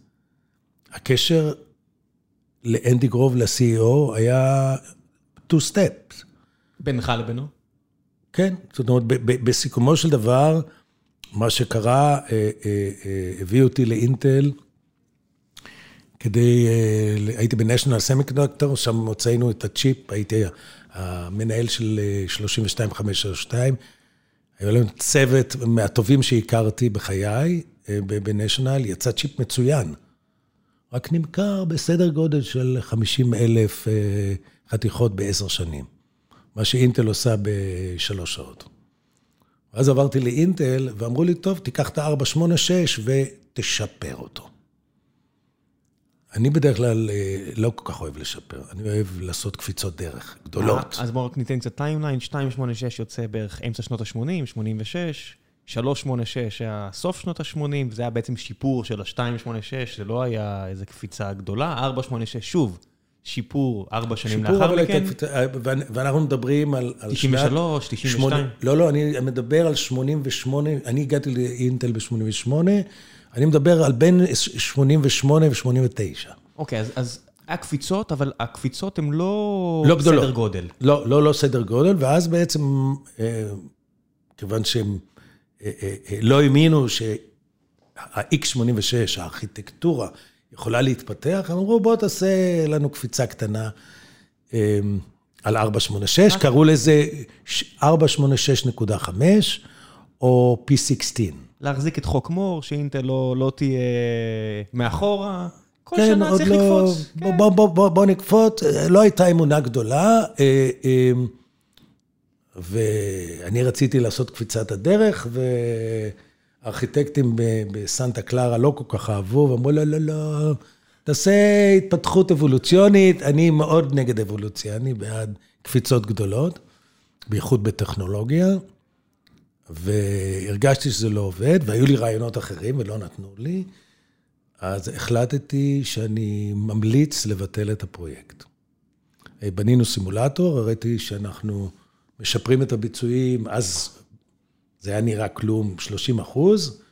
הקשר לאנדי גרוב, ל-CEO, היה two steps. בינך לבינו? כן, זאת אומרת, בסיכומו של דבר, מה שקרה, הביא אותי לאינטל, כדי, הייתי בניישנל סמיקונדקטור, שם מוצאינו את הצ'יפ, הייתי המנהל של 32532, היה לנו צוות מהטובים שהכרתי בחיי, ב National, יצא צ'יפ מצוין. רק נמכר בסדר גודל של 50 אלף חתיכות בעשר שנים. מה שאינטל עושה בשלוש שעות. ואז עברתי לאינטל, ואמרו לי, טוב, תיקח את ה-486 ותשפר אותו. אני בדרך כלל לא כל כך אוהב לשפר, אני אוהב לעשות קפיצות דרך גדולות. אז בואו רק ניתן קצת timeline, 286 יוצא בערך אמצע שנות ה-80, 86, 386 היה סוף שנות ה-80, וזה היה בעצם שיפור של ה-286, זה לא היה איזו קפיצה גדולה, 486 שוב. שיפור ארבע שנים שיפור, לאחר מכן. ואנ- ואנחנו מדברים על... על 93, שנת 92. שמונה- לא, לא, אני מדבר על 88, אני הגעתי לאינטל ב-88, אני מדבר על בין 88 ו-89. אוקיי, אז- אז היה קפיצות, אבל הקפיצות הן לא לא גדולות. סדר גודל. לא, לא, לא סדר גודל, ואז בעצם, אה, כיוון שהם אה, אה, אה, לא האמינו שה-X86, הארכיטקטורה, יכולה להתפתח, הם אמרו, בוא תעשה לנו קפיצה קטנה אה, על 486, קראו לזה 486.5 או P16. להחזיק את חוק מור, שאינטל לא לא תהיה מאחורה. כל כן, שנה צריך לא... לקפוץ. כן. בוא, בוא, בוא, בוא נקפוץ, לא הייתה אמונה גדולה, אה, אה, ואני רציתי לעשות קפיצת הדרך, והארכיטקטים ב- בסנטה קלרה לא כל כך אהבו, ואמרו, לא, לא, לא, תעשה התפתחות אבולוציונית, אני מאוד נגד אבולוציה, אני בעד קפיצות גדולות, בייחוד בטכנולוגיה, והרגשתי שזה לא עובד, והיו לי רעיונות אחרים ולא נתנו לי. אז החלטתי שאני ממליץ לבטל את הפרויקט. בנינו סימולטור, הראיתי שאנחנו משפרים את הביצועים, אז זה היה נראה כלום, 30 אחוז.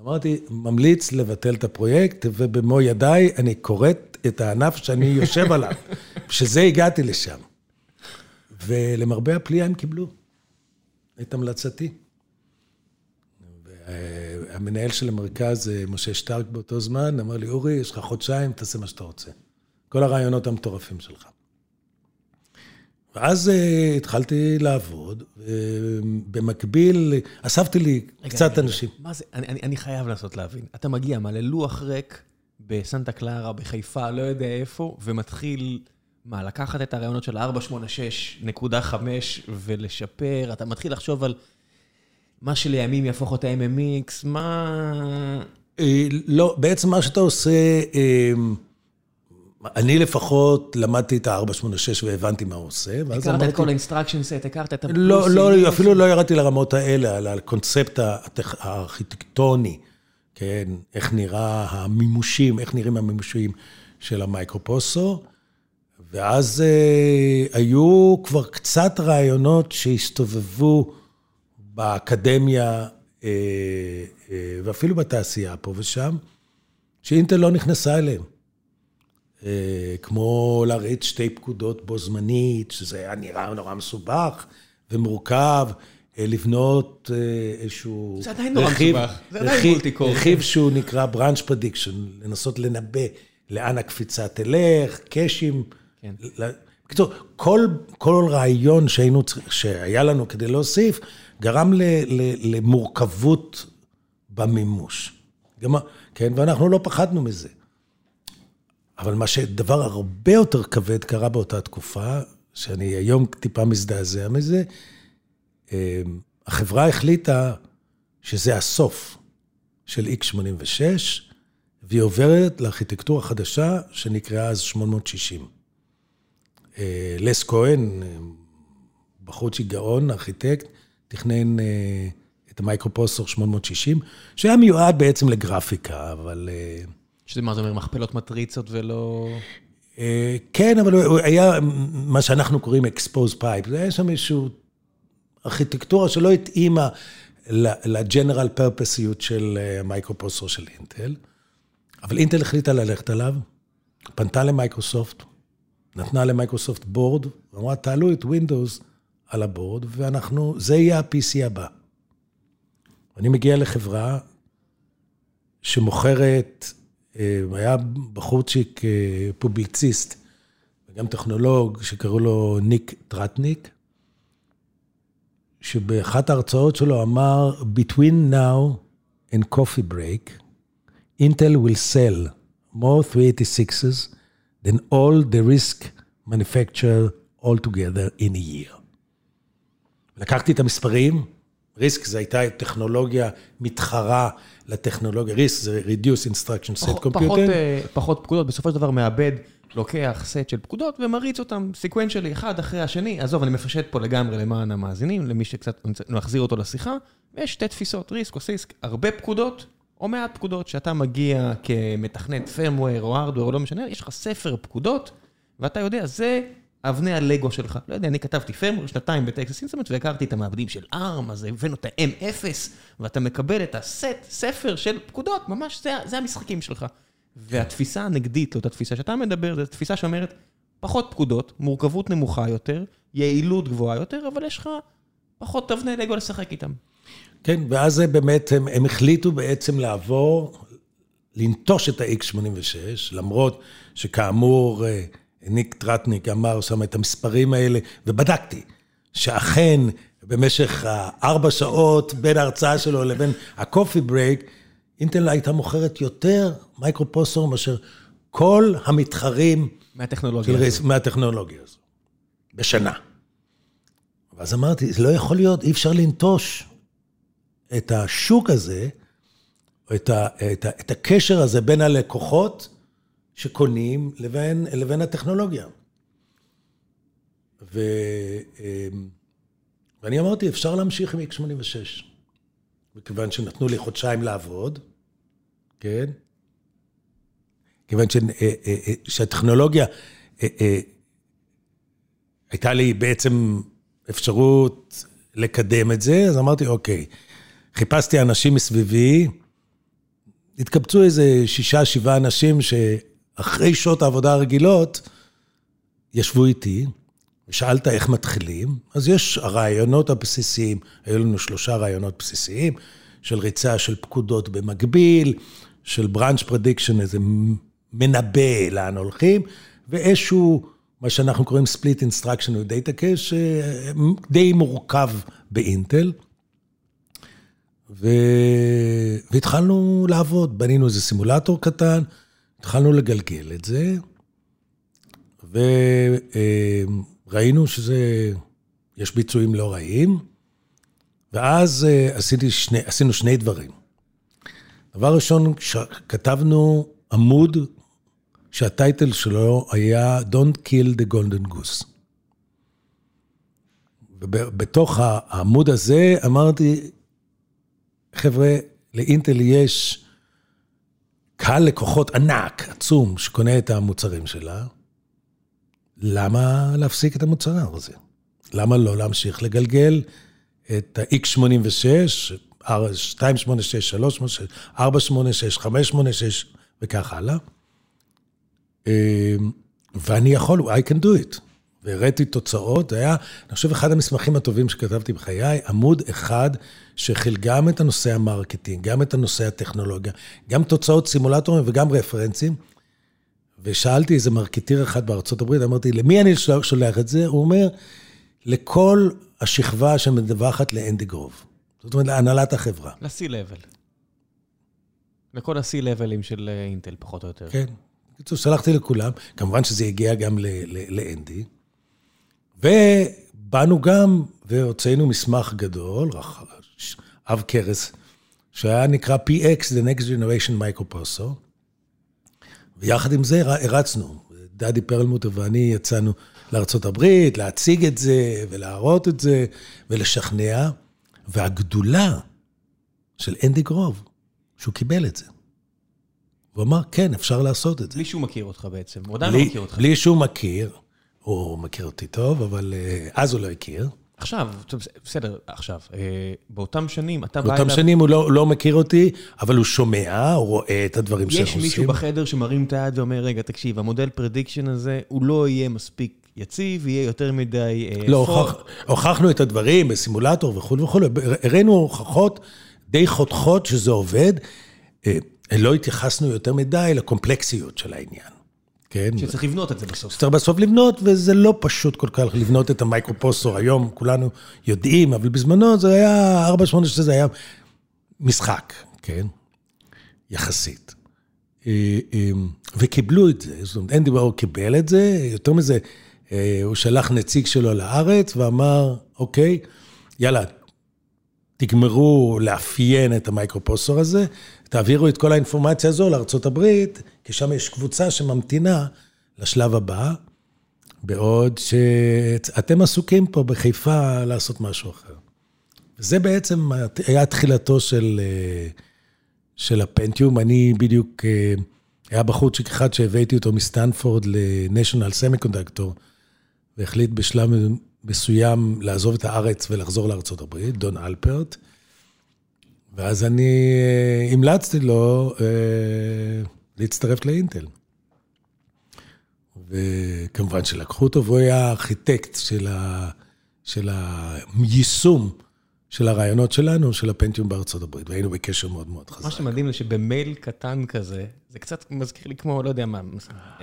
אמרתי, ממליץ לבטל את הפרויקט, ובמו ידיי אני כורת את הענף שאני יושב עליו. בשביל זה הגעתי לשם. ולמרבה הפליאה הם קיבלו את המלצתי. המנהל של המרכז, משה שטרק באותו זמן, אמר לי, אורי, יש לך חודשיים, תעשה מה שאתה רוצה. כל הרעיונות המטורפים שלך. ואז uh, התחלתי לעבוד, ובמקביל, אספתי לי רגע, קצת רגע, אנשים. מה זה? אני, אני, אני חייב לנסות להבין. אתה מגיע, מעלה לוח ריק בסנטה קלרה, בחיפה, לא יודע איפה, ומתחיל, מה, לקחת את הרעיונות של 486.5 ולשפר, אתה מתחיל לחשוב על מה שלימים יהפוך אותה MMX, מה... אה, לא, בעצם מה שאתה עושה, אה, אני לפחות למדתי את ה-486 והבנתי מה הוא עושה, ואז הכרת את אמרתי... כל ה-instruction set, הכרת את לא, הפלוסים. לא, אפילו לא ירדתי לרמות האלה, על הקונספט הארכיטקטוני, כן, איך נראה המימושים, איך נראים המימושים של המייקרופוסו, ואז אה, היו כבר קצת רעיונות שהסתובבו באקדמיה, אה, אה, ואפילו בתעשייה פה ושם, שאינטל לא נכנסה אליהם. אה, כמו להריץ שתי פקודות בו זמנית, שזה היה נראה נורא מסובך ומורכב, אה, לבנות אה, איזשהו... זה עדיין נורא רכיב- מסובך, זה עדיין רכיב- מולטי-קור. רכיב שהוא נקרא branch prediction, לנסות לנבא לאן הקפיצה תלך, קאשים. כן. בקיצור, כל, כל רעיון שהיינו, שהיה לנו כדי להוסיף, גרם ל, ל, למורכבות במימוש. גם, כן, ואנחנו לא פחדנו מזה. אבל מה שדבר הרבה יותר כבד קרה באותה תקופה, שאני היום טיפה מזדעזע מזה, אה, החברה החליטה שזה הסוף של X86, והיא עוברת לארכיטקטורה חדשה שנקראה אז 860. אה, לס כהן, אה, בחורצ'יק גאון, ארכיטקט, תכנן את ה microprocessor 860, שהיה מיועד בעצם לגרפיקה, אבל... שזה מה זה אומר, מכפלות מטריצות ולא... אה, כן, אבל הוא היה מה שאנחנו קוראים exposed pipe, זה היה שם איזושהי ארכיטקטורה שלא התאימה ל general purpose יות של אה, ה microprocessor של אינטל, אבל אינטל החליטה ללכת עליו, פנתה למייקרוסופט, נתנה למייקרוסופט board, ואמרה, תעלו את Windows על ה board, ואנחנו, זה יהיה ה-PC הבא. אני מגיע לחברה שמוכרת, אה, היה בחורצ'יק אה, פובליציסט, וגם טכנולוג שקראו לו ניק טרטניק, שבאחת ההרצאות שלו אמר, Between now and coffee break, Intel will sell more 386s than all the risk manufacture altogether in a year. לקחתי את המספרים, ריסק זה הייתה טכנולוגיה מתחרה לטכנולוגיה, ריסק זה Reduce Instruction Set Computer. אה, פחות פקודות, בסופו של דבר מעבד, לוקח סט של פקודות ומריץ אותם סקוונצ'לי אחד אחרי השני. עזוב, אני מפשט פה לגמרי למען המאזינים, למי שקצת נחזיר אותו לשיחה. ויש שתי תפיסות, RISC או CISC, הרבה פקודות או מעט פקודות, שאתה מגיע כמתכנת firmware או hardware או לא משנה, יש לך ספר פקודות, ואתה יודע, זה אבני הלגו שלך. לא יודע, אני כתבתי firmware שנתיים ב Texas Instruments, והכרתי את המעבדים של ARM, אז הבאנו את ה-M0, ואתה מקבל את הסט, ספר של פקודות, ממש זה, זה המשחקים שלך. והתפיסה הנגדית לאותה תפיסה שאתה מדבר, זו תפיסה שאומרת, פחות פקודות, מורכבות נמוכה יותר, יעילות גבוהה יותר, אבל יש לך פחות אבני לגו לשחק איתם. כן, ואז זה באמת, הם, הם החליטו בעצם לעבור, לנטוש את ה-X86, למרות שכאמור, אה, ניק טרטניק אמר שם את המספרים האלה, ובדקתי, שאכן במשך הארבע שעות בין ההרצאה שלו לבין ה coffee break, אינטל הייתה מוכרת יותר microprocessor מאשר כל המתחרים מהטכנולוגיה של, הזו. מהטכנולוגיה הזו, בשנה. ואז אמרתי, זה לא יכול להיות, אי אפשר לנטוש את השוק הזה, את, ה, את, ה, את הקשר הזה בין הלקוחות שקונים לבין, לבין הטכנולוגיה. ו, אמ, ואני אמרתי, אפשר להמשיך עם X86, מכיוון שנתנו לי חודשיים לעבוד, כן? כיוון ש, אה, אה, אה, שהטכנולוגיה, הייתה לי בעצם אפשרות לקדם את זה, אז אמרתי, אוקיי, חיפשתי אנשים מסביבי, התקבצו איזה שישה, שבעה אנשים שאחרי שעות העבודה הרגילות, ישבו איתי, ושאלת איך מתחילים, אז יש הרעיונות הבסיסיים, היו לנו שלושה רעיונות בסיסיים, של ריצה של פקודות במקביל, של branch prediction, איזה מנבא לאן הולכים, ואיזשהו, מה שאנחנו קוראים split instruction או data cache, די מורכב באינטל. ו... והתחלנו לעבוד, בנינו איזה סימולטור קטן, התחלנו לגלגל את זה, וראינו שזה, יש ביצועים לא רעים, ואז עשיתי שני, עשינו שני דברים. דבר ראשון, כתבנו עמוד שהטייטל שלו היה Don't kill the golden goose. ובתוך העמוד הזה אמרתי, חבר'ה, לאינטל יש קהל לקוחות ענק, עצום, שקונה את המוצרים שלה. למה להפסיק את המוצר הזה? למה לא להמשיך לגלגל את ה-X86, 286, 386, 486, 586 וכך הלאה? ואני יכול, I can do it. והראיתי תוצאות, היה, אני חושב, אחד המסמכים הטובים שכתבתי בחיי, עמוד אחד שכיל גם את הנושא ה marketing, גם את הנושא הטכנולוגיה, גם תוצאות סימולטורים וגם רפרנסים. ושאלתי איזה מרקטיר אחד בארצות הברית, אמרתי, למי אני שולח את זה? הוא אומר, לכל השכבה שמדווחת לאנדי גרוב. זאת אומרת, להנהלת החברה. ל-C-Level. לכל ה-C-Levelים של אינטל, פחות או יותר. כן. בקיצור, שלחתי לכולם, כמובן שזה הגיע גם לאנדי. ובאנו גם והוצאנו מסמך גדול, עב כרס, שהיה נקרא PX, The Next Generation Microprocessor, ויחד עם זה הרצנו. דדי פרלמוטר ואני יצאנו לארה"ב, להציג את זה ולהראות את זה ולשכנע, והגדולה של אנדי גרוב, שהוא קיבל את זה. הוא אמר, כן, אפשר לעשות את זה. בלי שהוא מכיר אותך בעצם, הוא עדיין לא מכיר אותך. בלי שהוא מכיר, הוא מכיר אותי טוב, אבל אז הוא לא הכיר. עכשיו, בסדר, עכשיו, באותם שנים, אתה בא אליו... באותם שנים הוא לא, לא מכיר אותי, אבל הוא שומע, הוא רואה את הדברים שאנחנו עושים. יש מישהו בחדר שמרים את היד ואומר, רגע, תקשיב, המודל prediction הזה, הוא לא יהיה מספיק יציב, יהיה יותר מדי... לא, הוכח, הוכחנו את הדברים בסימולטור וכו' וכו', הראינו הוכחות די חותכות שזה עובד. לא התייחסנו יותר מדי לקומפלקסיות של העניין. כן? שצריך לבנות את זה בסוף. שצריך בסוף לבנות, וזה לא פשוט כל כך לבנות את ה microprocessor. היום כולנו יודעים, אבל בזמנו זה היה, 486 זה היה משחק, כן? יחסית. וקיבלו את זה, זאת אומרת, אנדי גרוב קיבל את זה, יותר מזה, הוא שלח נציג שלו לארץ ואמר, אוקיי, יאללה, תגמרו לאפיין את ה microprocessor הזה, תעבירו את כל האינפורמציה הזו לארה"ב, כי שם יש קבוצה שממתינה לשלב הבא, בעוד שאתם עסוקים פה בחיפה לעשות משהו אחר. וזה בעצם היה תחילתו של, של הפנטיום. אני בדיוק היה בחורצ'יק אחד שהבאתי אותו מסטנפורד ל-National Semiconductor, והחליט בשלב מסוים לעזוב את הארץ ולחזור לארה"ב, דון אלפרט. ואז אני אה, המלצתי לו אה, להצטרף לאינטל. וכמובן שלקחו אותו, והוא היה הארכיטקט של, ה, של היישום של הרעיונות שלנו, של הפנטיום בארצות הברית, והיינו בקשר מאוד מאוד חזק. מה שמדהים זה שבמייל קטן כזה, זה קצת מזכיר לי כמו, לא יודע מה,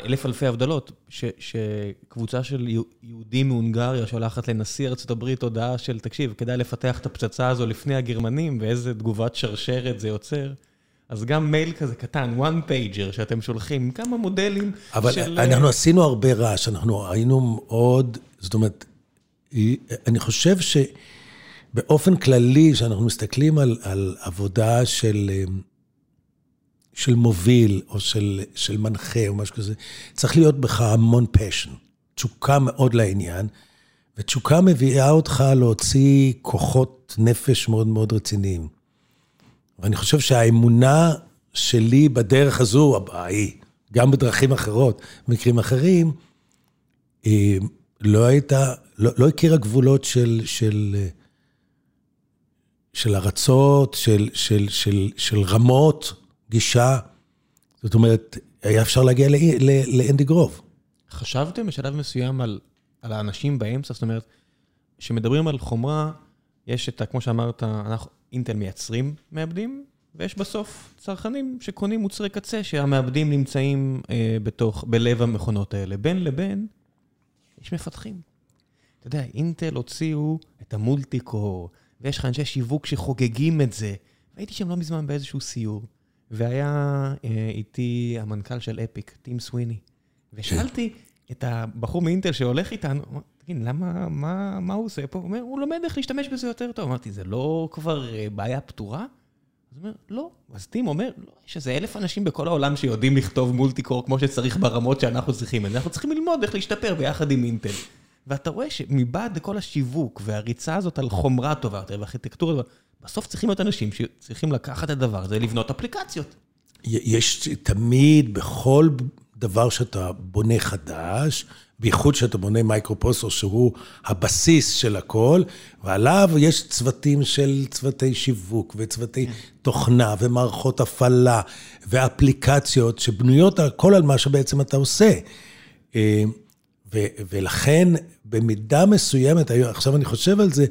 אלף אלפי הבדלות, ש, שקבוצה של יהודים מהונגריה שולחת לנשיא ארצות הברית הודעה של, תקשיב, כדאי לפתח את הפצצה הזו לפני הגרמנים, ואיזה תגובת שרשרת זה יוצר. אז גם מייל כזה קטן, one pager שאתם שולחים, כמה מודלים אבל של... אבל אנחנו עשינו הרבה רעש, אנחנו היינו מאוד, זאת אומרת, אני חושב שבאופן כללי, כשאנחנו מסתכלים על, על עבודה של, של מוביל או של, של מנחה או משהו כזה, צריך להיות בך המון passion, תשוקה מאוד לעניין, ותשוקה מביאה אותך להוציא כוחות נפש מאוד מאוד רציניים. ואני חושב שהאמונה שלי בדרך הזו, היא, גם בדרכים אחרות, במקרים אחרים, היא לא הייתה, לא, לא הכירה גבולות של, של, של ארצות, של, של, של, של רמות גישה. זאת אומרת, היה אפשר להגיע לאנדי גרוב. חשבתם בשלב מסוים על, על האנשים באמצע? זאת אומרת, כשמדברים על חומרה, יש את, כמו שאמרת, אנחנו, אינטל מייצרים מעבדים, ויש בסוף צרכנים שקונים מוצרי קצה שהמעבדים נמצאים אה, בתוך, בלב המכונות האלה. בין לבין, יש מפתחים. אתה יודע, אינטל הוציאו את המולטי-קור, ויש לך אנשי שיווק שחוגגים את זה. הייתי שם לא מזמן באיזשהו סיור, והיה אה, איתי המנכ"ל של אפיק, טים סוויני. ושאלתי את הבחור מאינטל שהולך איתנו, תגיד, למה, מה, מה הוא עושה פה? הוא אומר, הוא לומד איך להשתמש בזה יותר טוב. אמרתי, זה לא כבר אה, בעיה פתורה? אז הוא אומר, לא. אז טים אומר, לא, יש איזה אלף אנשים בכל העולם שיודעים לכתוב מולטי-קור כמו שצריך ברמות שאנחנו צריכים. אנחנו צריכים ללמוד איך להשתפר ביחד עם אינטל. ואתה רואה שמבעד לכל השיווק והריצה הזאת על חומרה טובה יותר וארכיטקטורה, בסוף צריכים להיות אנשים שצריכים לקחת את הדבר הזה, לבנות אפליקציות. יש תמיד, בכל דבר שאתה בונה חדש, בייחוד שאתה בונה מייקרופרוססור שהוא הבסיס של הכל, ועליו יש צוותים של צוותי שיווק וצוותי כן. תוכנה ומערכות הפעלה ואפליקציות שבנויות הכל על מה שבעצם אתה עושה. ו- ולכן במידה מסוימת, עכשיו אני חושב על זה,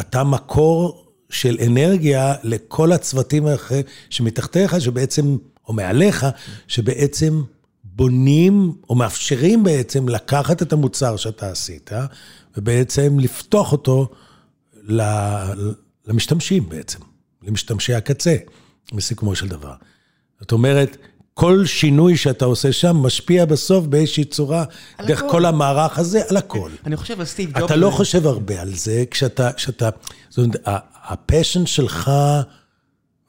אתה מקור של אנרגיה לכל הצוותים האחרים שמתחתיך, שבעצם, או מעליך, שבעצם בונים או מאפשרים בעצם לקחת את המוצר שאתה עשית, ובעצם לפתוח אותו למשתמשים בעצם, למשתמשי הקצה, בסיכומו של דבר. זאת אומרת, כל שינוי שאתה עושה שם משפיע בסוף באיזושהי צורה, דרך הכל. כל המערך הזה, על הכל. אני חושב על סטיב ג'ובס. אתה לא חושב הרבה על זה, כשאתה, כשאתה, זאת אומרת, הפשן שלך,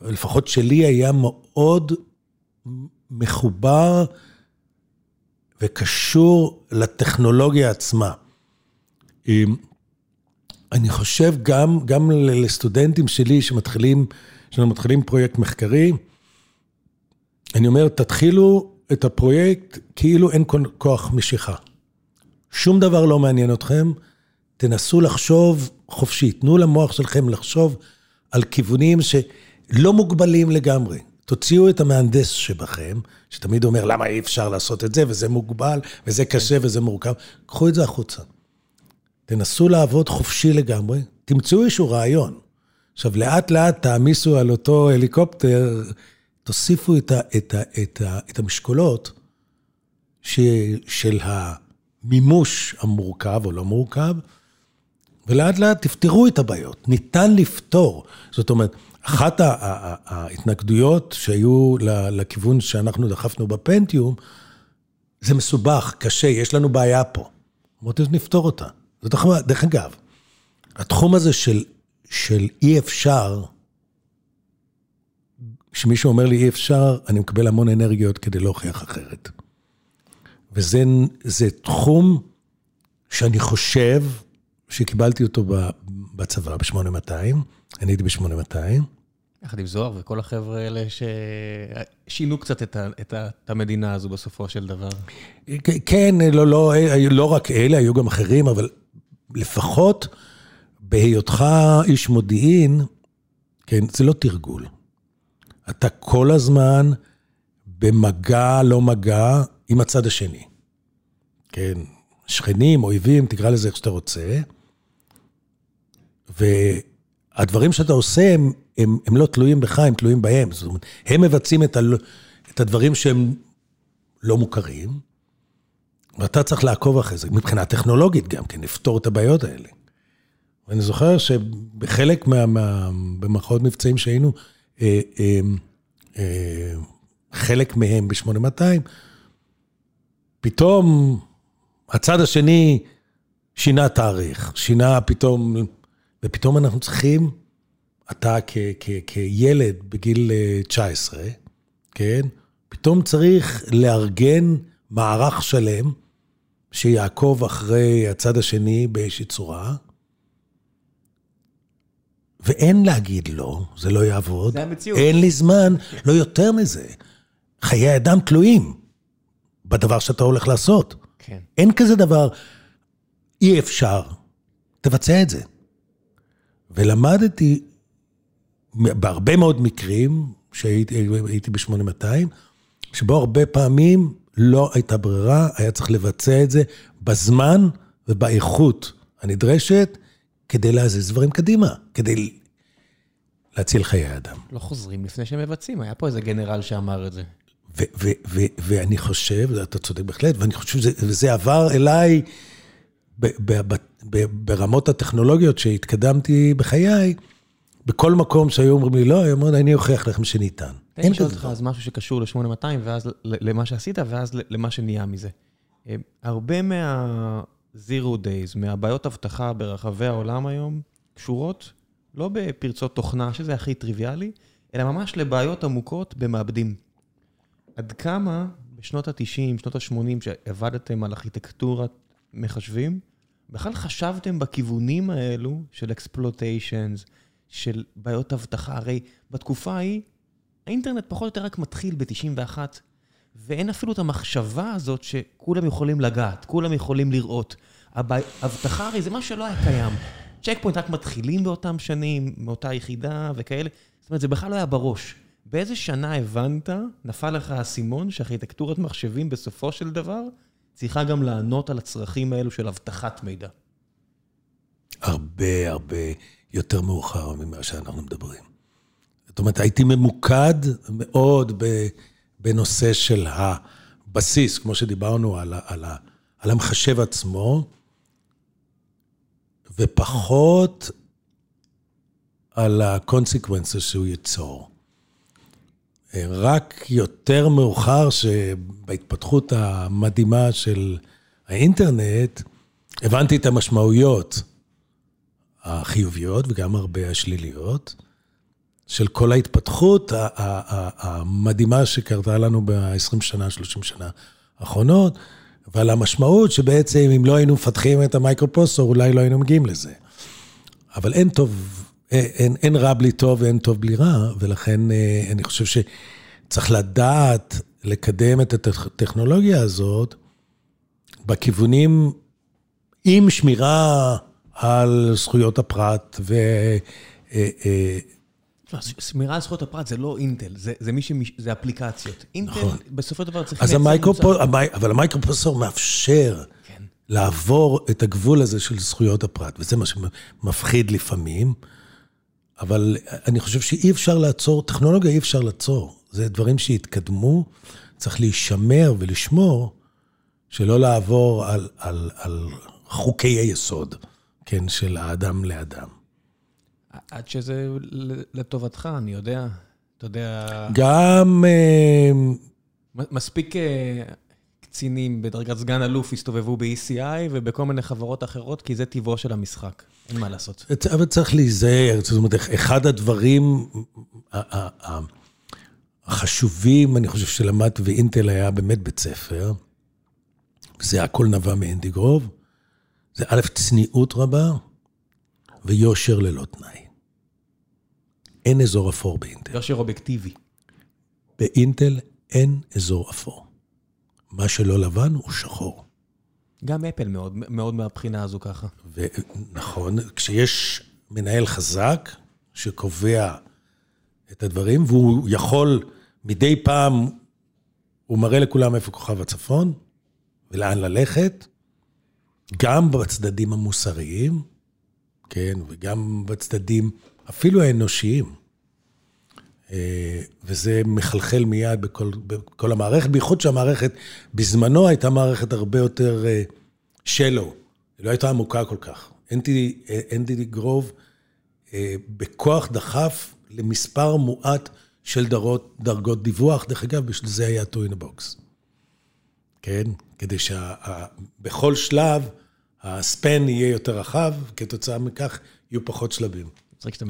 לפחות שלי, היה מאוד מחובר וקשור לטכנולוגיה עצמה. אני חושב גם, גם לסטודנטים שלי שמתחילים, שמתחילים פרויקט מחקרי, אני אומר, תתחילו את הפרויקט כאילו אין כוח משיכה. שום דבר לא מעניין אתכם, תנסו לחשוב חופשי, תנו למוח שלכם לחשוב על כיוונים שלא מוגבלים לגמרי. תוציאו את המהנדס שבכם, שתמיד אומר, למה אי אפשר לעשות את זה, וזה מוגבל, וזה קשה, וזה מורכב. קחו את זה החוצה. תנסו לעבוד חופשי לגמרי, תמצאו איזשהו רעיון. עכשיו, לאט לאט תעמיסו על אותו הליקופטר, תוסיפו את, ה, את, ה, את, ה, את המשקולות של, של המימוש המורכב או לא מורכב, ולאט לאט תפתרו את הבעיות. ניתן לפתור. זאת אומרת, אחת ההתנגדויות שהיו לכיוון שאנחנו דחפנו בפנטיום, זה מסובך, קשה, יש לנו בעיה פה. אמרתי, נפתור אותה. דרך אגב, התחום הזה של, של אי אפשר, כשמישהו אומר לי אי אפשר, אני מקבל המון אנרגיות כדי להוכיח אחרת. וזה תחום שאני חושב שקיבלתי אותו בצבא, ב-8200, אני הייתי ב-8200, יחד עם זוהר וכל החבר'ה האלה ששינו קצת את, ה, את, ה, את המדינה הזו בסופו של דבר. כן, לא, לא, לא רק אלה, היו גם אחרים, אבל לפחות בהיותך איש מודיעין, כן, זה לא תרגול. אתה כל הזמן במגע, לא מגע, עם הצד השני. כן, שכנים, אויבים, תקרא לזה איך שאתה רוצה. והדברים שאתה עושה, הם, הם, הם לא תלויים בך, הם תלויים בהם. זאת אומרת, הם מבצעים את, ה, את הדברים שהם לא מוכרים, ואתה צריך לעקוב אחרי זה, מבחינה טכנולוגית גם כן, לפתור את הבעיות האלה. ואני זוכר שבחלק מה... מה במערכות מבצעים שהיינו, חלק מהם ב-8200, פתאום הצד השני שינה תאריך, שינה פתאום, ופתאום אנחנו צריכים, אתה כ- כ- כילד בגיל 19, כן? פתאום צריך לארגן מערך שלם שיעקוב אחרי הצד השני באיזושהי צורה. ואין להגיד לא, זה לא יעבוד. זה המציאות. אין לי זמן, לא יותר מזה. חיי אדם תלויים בדבר שאתה הולך לעשות. כן. אין כזה דבר, אי אפשר. תבצע את זה. ולמדתי בהרבה מאוד מקרים, שהייתי ב-8200, שבו הרבה פעמים לא הייתה ברירה, היה צריך לבצע את זה בזמן ובאיכות הנדרשת, כדי להזיז דברים קדימה, כדי להציל חיי אדם. לא חוזרים לפני שהם מבצעים, היה פה איזה גנרל שאמר את זה. ואני חושב, אתה צודק בהחלט, ואני חושב שזה עבר אליי ברמות הטכנולוגיות שהתקדמתי בחיי, בכל מקום שהיו אומרים לי לא, היו אומרים, אני אוכיח לכם שניתן. תן לי לשאול אותך אז משהו שקשור ל-8200, ואז למה שעשית, ואז למה שנהיה מזה. אה, הרבה מה-Zero Days, מהבעיות אבטחה ברחבי העולם היום, קשורות לא בפרצות תוכנה, שזה הכי טריוויאלי, אלא ממש לבעיות עמוקות במעבדים. עד כמה בשנות ה-90, שנות ה-80, שעבדתם על ארכיטקטורת מחשבים, בכלל חשבתם בכיוונים האלו של exploitations, של בעיות אבטחה? הרי בתקופה ההיא, האינטרנט פחות או יותר רק מתחיל ב-91, ואין אפילו את המחשבה הזאת שכולם יכולים לגעת, כולם יכולים לראות. אבטחה הרי זה משהו שלא היה קיים. צ'ק פוינט רק מתחילים באותם שנים, מאותה יחידה וכאלה. זאת אומרת, זה בכלל לא היה בראש. באיזה שנה הבנת, נפל לך האסימון, שארכיטקטורת מחשבים בסופו של דבר צריכה גם לענות על הצרכים האלו של אבטחת מידע? הרבה הרבה יותר מאוחר ממה שאנחנו מדברים. זאת אומרת, הייתי ממוקד מאוד בנושא של הבסיס, כמו שדיברנו על, על, על המחשב עצמו, ופחות על ה-consequences שהוא ייצור. רק יותר מאוחר, שבהתפתחות המדהימה של האינטרנט, הבנתי את המשמעויות החיוביות וגם הרבה השליליות של כל ההתפתחות המדהימה שקרתה לנו ב-20 שנה, 30 שנה האחרונות, ועל המשמעות שבעצם אם לא היינו מפתחים את ה microprocessor, אולי לא היינו מגיעים לזה. אבל אין טוב אין, אין רע בלי טוב ואין טוב בלי רע, ולכן אה, אני חושב שצריך לדעת לקדם את הטכנולוגיה הזאת בכיוונים עם שמירה על זכויות הפרט ו... שמירה על זכויות הפרט זה לא אינטל, זה, זה מי ש... זה אפליקציות. אינטל, נכון. בסופו של דבר צריך... אז המייקרופו... המי... אבל המייקרופרוסור מאפשר כן. לעבור את הגבול הזה של זכויות הפרט, וזה מה שמפחיד לפעמים. אבל אני חושב שאי אפשר לעצור, טכנולוגיה אי אפשר לעצור. זה דברים שהתקדמו, צריך להישמר ולשמור, שלא לעבור על, על, על חוקי היסוד, כן, של האדם לאדם. עד שזה לטובתך, אני יודע. אתה יודע... גם... אה, מספיק אה, קצינים בדרגת סגן אלוף הסתובבו ב-ECI ובכל מיני חברות אחרות, כי זה טבעו של המשחק. אין מה לעשות. אבל צריך להיזהר, זאת אומרת, אחד הדברים החשובים, אני חושב שלמדתי, ואינטל היה באמת בית ספר, זה הכל נבע מאנדי גרוב, זה א', צניעות רבה ויושר ללא תנאי. אין אזור אפור באינטל. יושר אובייקטיבי. באינטל אין אזור אפור. מה שלא לבן הוא שחור. גם אפל מאוד, מאוד מהבחינה הזו ככה. ונכון, כשיש מנהל חזק שקובע את הדברים, והוא יכול, מדי פעם, הוא מראה לכולם איפה כוכב הצפון ולאן ללכת, גם בצדדים המוסריים, כן, וגם בצדדים אפילו האנושיים. אה, וזה מחלחל מיד בכל, בכל המערכת, בייחוד שהמערכת בזמנו הייתה מערכת הרבה יותר שלו, אה, היא לא הייתה עמוקה כל כך. אנדי גרוב אה, בכוח דחף למספר מועט של דרגות, דרגות דיווח. דרך אגב, בשביל זה היה טו אין הבוקס. כן? כדי שבכל שלב הספן יהיה יותר רחב, כתוצאה מכך יהיו פחות שלבים.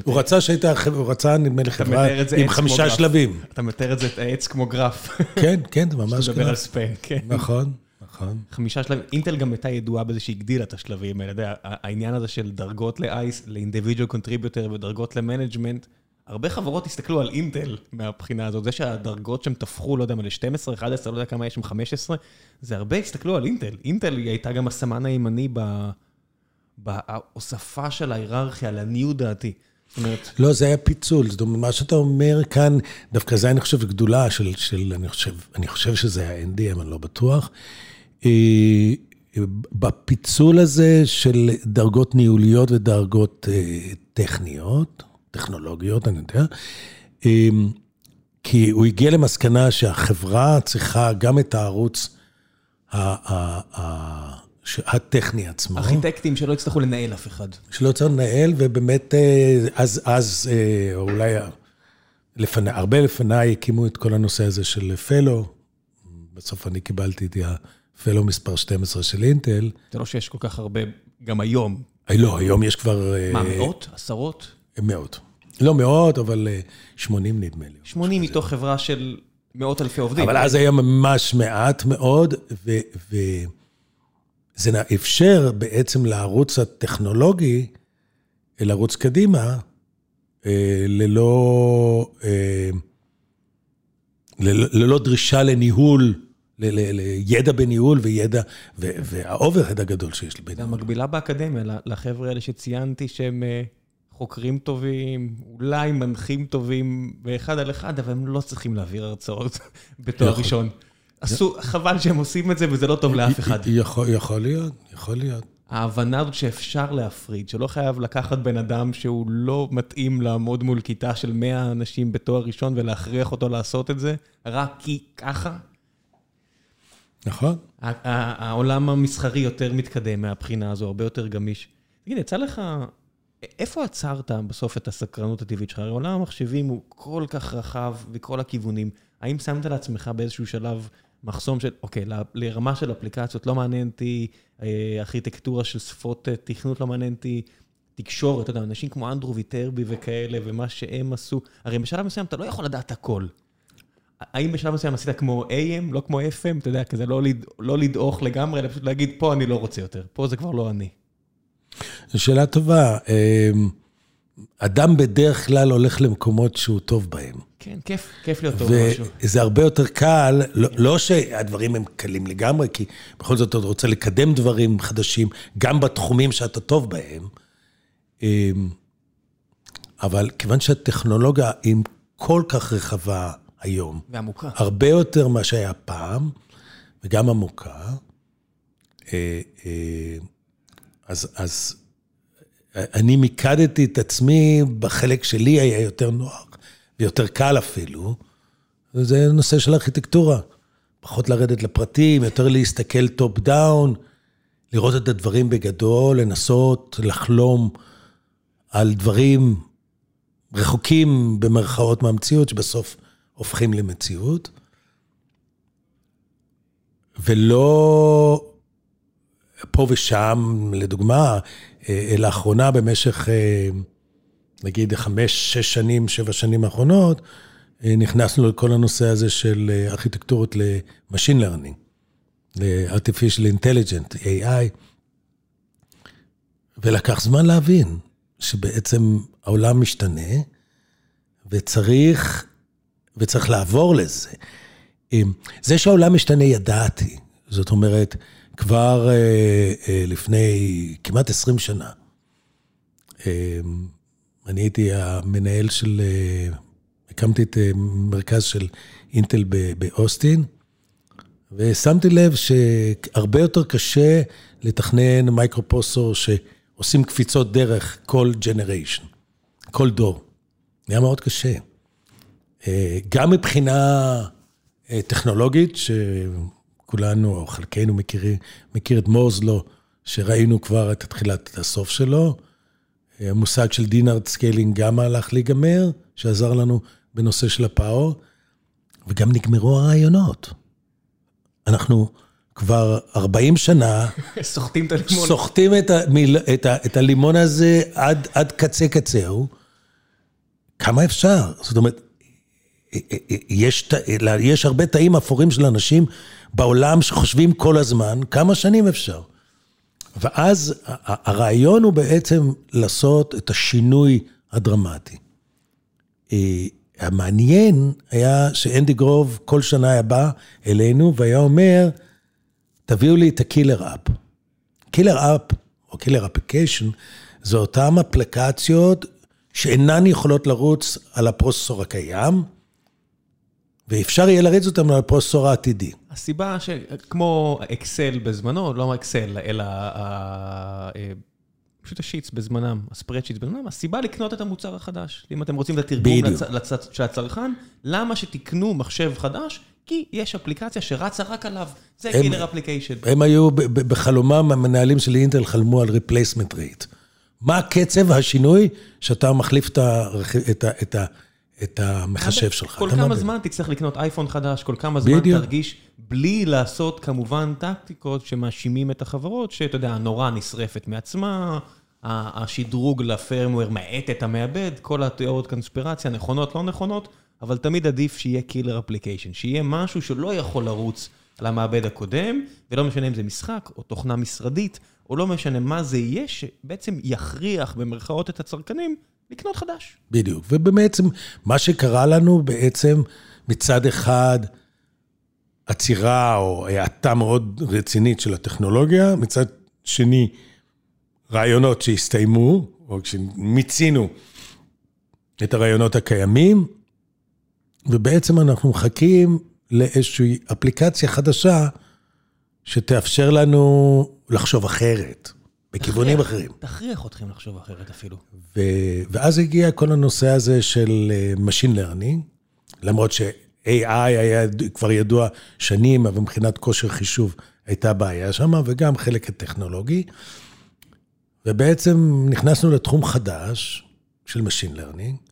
הוא רצה שהייתה, הוא רצה, נדמה לי, חברה עם חמישה שלבים. אתה מתאר את זה, את העץ כמו גרף. כן, כן, זה ממש גרף. שתדבר על span, כן. נכון, נכון. חמישה שלבים. אינטל גם הייתה ידועה בזה שהגדילה את השלבים האלה. העניין הזה של דרגות ל IC, ל individual contributor ודרגות ל management, הרבה חברות הסתכלו על אינטל מהבחינה הזאת. זה שהדרגות שהם תפחו, לא יודע מה, ל-12, 11, לא יודע כמה יש שם, 15, זה הרבה הסתכלו על אינטל. אינטל היא הייתה גם הסמן הימני בהוספה של ההיררכיה, לעניות דעתי. לא, זה היה פיצול. זאת אומרת, מה שאתה אומר כאן, דווקא זה, אני חושב, גדולה של, של אני חושב, אני חושב שזה היה NDM, אני לא בטוח. אה, בפיצול הזה של דרגות ניהוליות ודרגות אה, טכניות, טכנולוגיות, אני יודע, אה, כי הוא הגיע למסקנה שהחברה צריכה גם את הערוץ הטכני עצמו. ארכיטקטים שלא יצטרכו לנהל אף אחד. שלא יצטרכו לנהל, ובאמת, אה, אז, אז אה, אולי לפני, הרבה לפניי הקימו את כל הנושא הזה של פלו. בסוף אני קיבלתי את הפלו מספר 12 של אינטל. זה לא שיש כל כך הרבה, גם היום. לא, היום יש כבר... מה, מאות? עשרות? מאות. לא מאות, אבל 80 נדמה לי. 80 מתוך חברה של מאות אלפי עובדים. אבל אז היה ממש מעט מאוד, ו... ו... זה אפשר בעצם לערוץ הטכנולוגי לרוץ קדימה, אה, ללא, אה, ללא דרישה לניהול, לידע בניהול וידע, והאוברהד הגדול שיש לי בניהול. המקבילה באקדמיה לחבר'ה האלה שציינתי שהם אה, חוקרים טובים, אולי מנחים טובים באחד על אחד, אבל הם לא צריכים להעביר הרצאות בתואר. ראשון. עשו, חבל שהם עושים את זה וזה לא טוב לאף אחד. יכול, יכול להיות, יכול להיות. ההבנה הזאת שאפשר להפריד, שלא חייב לקחת בן אדם שהוא לא מתאים לעמוד מול כיתה של 100 אנשים בתואר ראשון ולהכריח אותו לעשות את זה, רק כי ככה. נכון. העולם המסחרי יותר מתקדם מהבחינה הזו, הרבה יותר גמיש. תגיד, יצא לך, איפה עצרת בסוף את הסקרנות הטבעית שלך? הרי עולם המחשבים הוא כל כך רחב וכל הכיוונים. האם שמת לעצמך באיזשהו שלב מחסום של, אוקיי, לרמה של אפליקציות לא מעניין אותי, אה, ארכיטקטורה של שפות אה, תכנות לא מעניין אותי, תקשורת, אתה יודע, אנשים כמו אנדרו ויטרבי וכאלה, ומה שהם עשו, הרי בשלב מסוים אתה לא יכול לדעת הכל. האם בשלב מסוים עשית כמו AM, לא כמו FM, אתה יודע, כזה לא, לד... לא לדעוך לגמרי, אלא פשוט להגיד, פה אני לא רוצה יותר, פה זה כבר לא אני. שאלה טובה. אמ, אדם בדרך כלל הולך למקומות שהוא טוב בהם. כן, כיף, כיף להיות טוב במשהו. וזה הרבה יותר קל, לא, לא שהדברים הם קלים לגמרי, כי בכל זאת אתה רוצה לקדם דברים חדשים, גם בתחומים שאתה טוב בהם. אמ, אבל כיוון שהטכנולוגיה היא כל כך רחבה היום, ועמוקה. הרבה יותר ממה שהיה פעם, וגם עמוקה, אה, אה, אז, אז אני מיקדתי את עצמי בחלק שלי היה יותר נוח, ויותר קל אפילו, וזה נושא של ארכיטקטורה. פחות לרדת לפרטים, יותר להסתכל top down, לראות את הדברים בגדול, לנסות לחלום על דברים רחוקים במרכאות מהמציאות, שבסוף הופכים למציאות. ולא פה ושם, לדוגמה, אה, לאחרונה במשך, אה, נגיד, חמש, שש שנים, שבע שנים האחרונות, אה, נכנסנו לכל הנושא הזה של ארכיטקטורות ל-Machine Learning, ל-Artificial Intelligent, AI, ולקח זמן להבין שבעצם העולם משתנה, וצריך, וצריך לעבור לזה. זה שהעולם משתנה, ידעתי. זאת אומרת, כבר אה, אה, לפני כמעט 20 שנה, אה, אני הייתי המנהל של, הקמתי את מרכז של אינטל באוסטין, ושמתי לב שהרבה יותר קשה לתכנן microprocessor שעושים קפיצות דרך כל generation, כל דור. היה מאוד קשה. גם מבחינה טכנולוגית, שכולנו, או חלקנו מכירים, מכיר את Moore's Law, שראינו כבר את התחילת הסוף שלו. אה, המושג של Dennard scaling גם הלך להיגמר, שעזר לנו בנושא של ה power, וגם נגמרו הרעיונות. אנחנו כבר 40 שנה סוחטים את הלימון. סוחטים את, המיל, את, ה, את הלימון הזה עד, עד קצה קצהו. כמה אפשר? זאת אומרת, יש, ת- יש הרבה תאים אפורים של אנשים בעולם שחושבים כל הזמן, כמה שנים אפשר? ואז הרעיון הוא בעצם לעשות את השינוי הדרמטי. אה, המעניין היה שאנדי גרוב כל שנה היה בא אלינו והיה אומר, תביאו לי את ה killer app. killer app, או killer application, זה אותן אפליקציות שאינן יכולות לרוץ על ה processor הקיים, ואפשר יהיה להריץ אותם על ה processor העתידי. הסיבה שכמו אקסל בזמנו, לא אקסל, אלא ה- אה, פשוט ה sheets בזמנם, ה spreadsheets בזמנם, הסיבה לקנות את המוצר החדש. אם אתם רוצים את התרגום של הצרכן, למה שתקנו מחשב חדש? כי יש אפליקציה שרצה רק עליו. זה קילר אפליקיישן. הם היו, בחלומם, המנהלים של אינטל חלמו על replacement rate. מה קצב השינוי שאתה מחליף. את, ה... את, המחשב שלך? כל כמה? זמן תצטרך לקנות אייפון חדש, כל כמה זמן. תרגיש, בלי לעשות כמובן טקטיקות שמאשימים את החברות, שאתה יודע, הנורה נשרפת מעצמה, השדרוג לפרמוור מאט את המעבד, כל התיאוריות קונספירציה, נכונות, לא נכונות, אבל תמיד עדיף שיהיה קילר אפליקיישן, שיהיה משהו שלא יכול לרוץ על המעבד הקודם, ולא משנה אם זה משחק או תוכנה משרדית, או לא משנה מה זה יהיה, שבעצם יכריח במרכאות את הצרכנים לקנות חדש. בדיוק. ובעצם, מה שקרה לנו בעצם, מצד אחד, עצירה או האטה מאוד רצינית של הטכנולוגיה, מצד שני, רעיונות שהסתיימו, או כשמיצינו את הרעיונות הקיימים, ובעצם אנחנו מחכים לאיזושהי אפליקציה חדשה שתאפשר לנו לחשוב אחרת, בכיוונים תכריח- אחרים. תכריח אתכם לחשוב אחרת אפילו. ו... ואז הגיע כל הנושא הזה של אה, Machine Learning, למרות ש-AI היה כבר ידוע שנים, אבל מבחינת כושר חישוב הייתה בעיה שם, וגם חלק הטכנולוגי. ובעצם נכנסנו לתחום חדש של Machine Learning,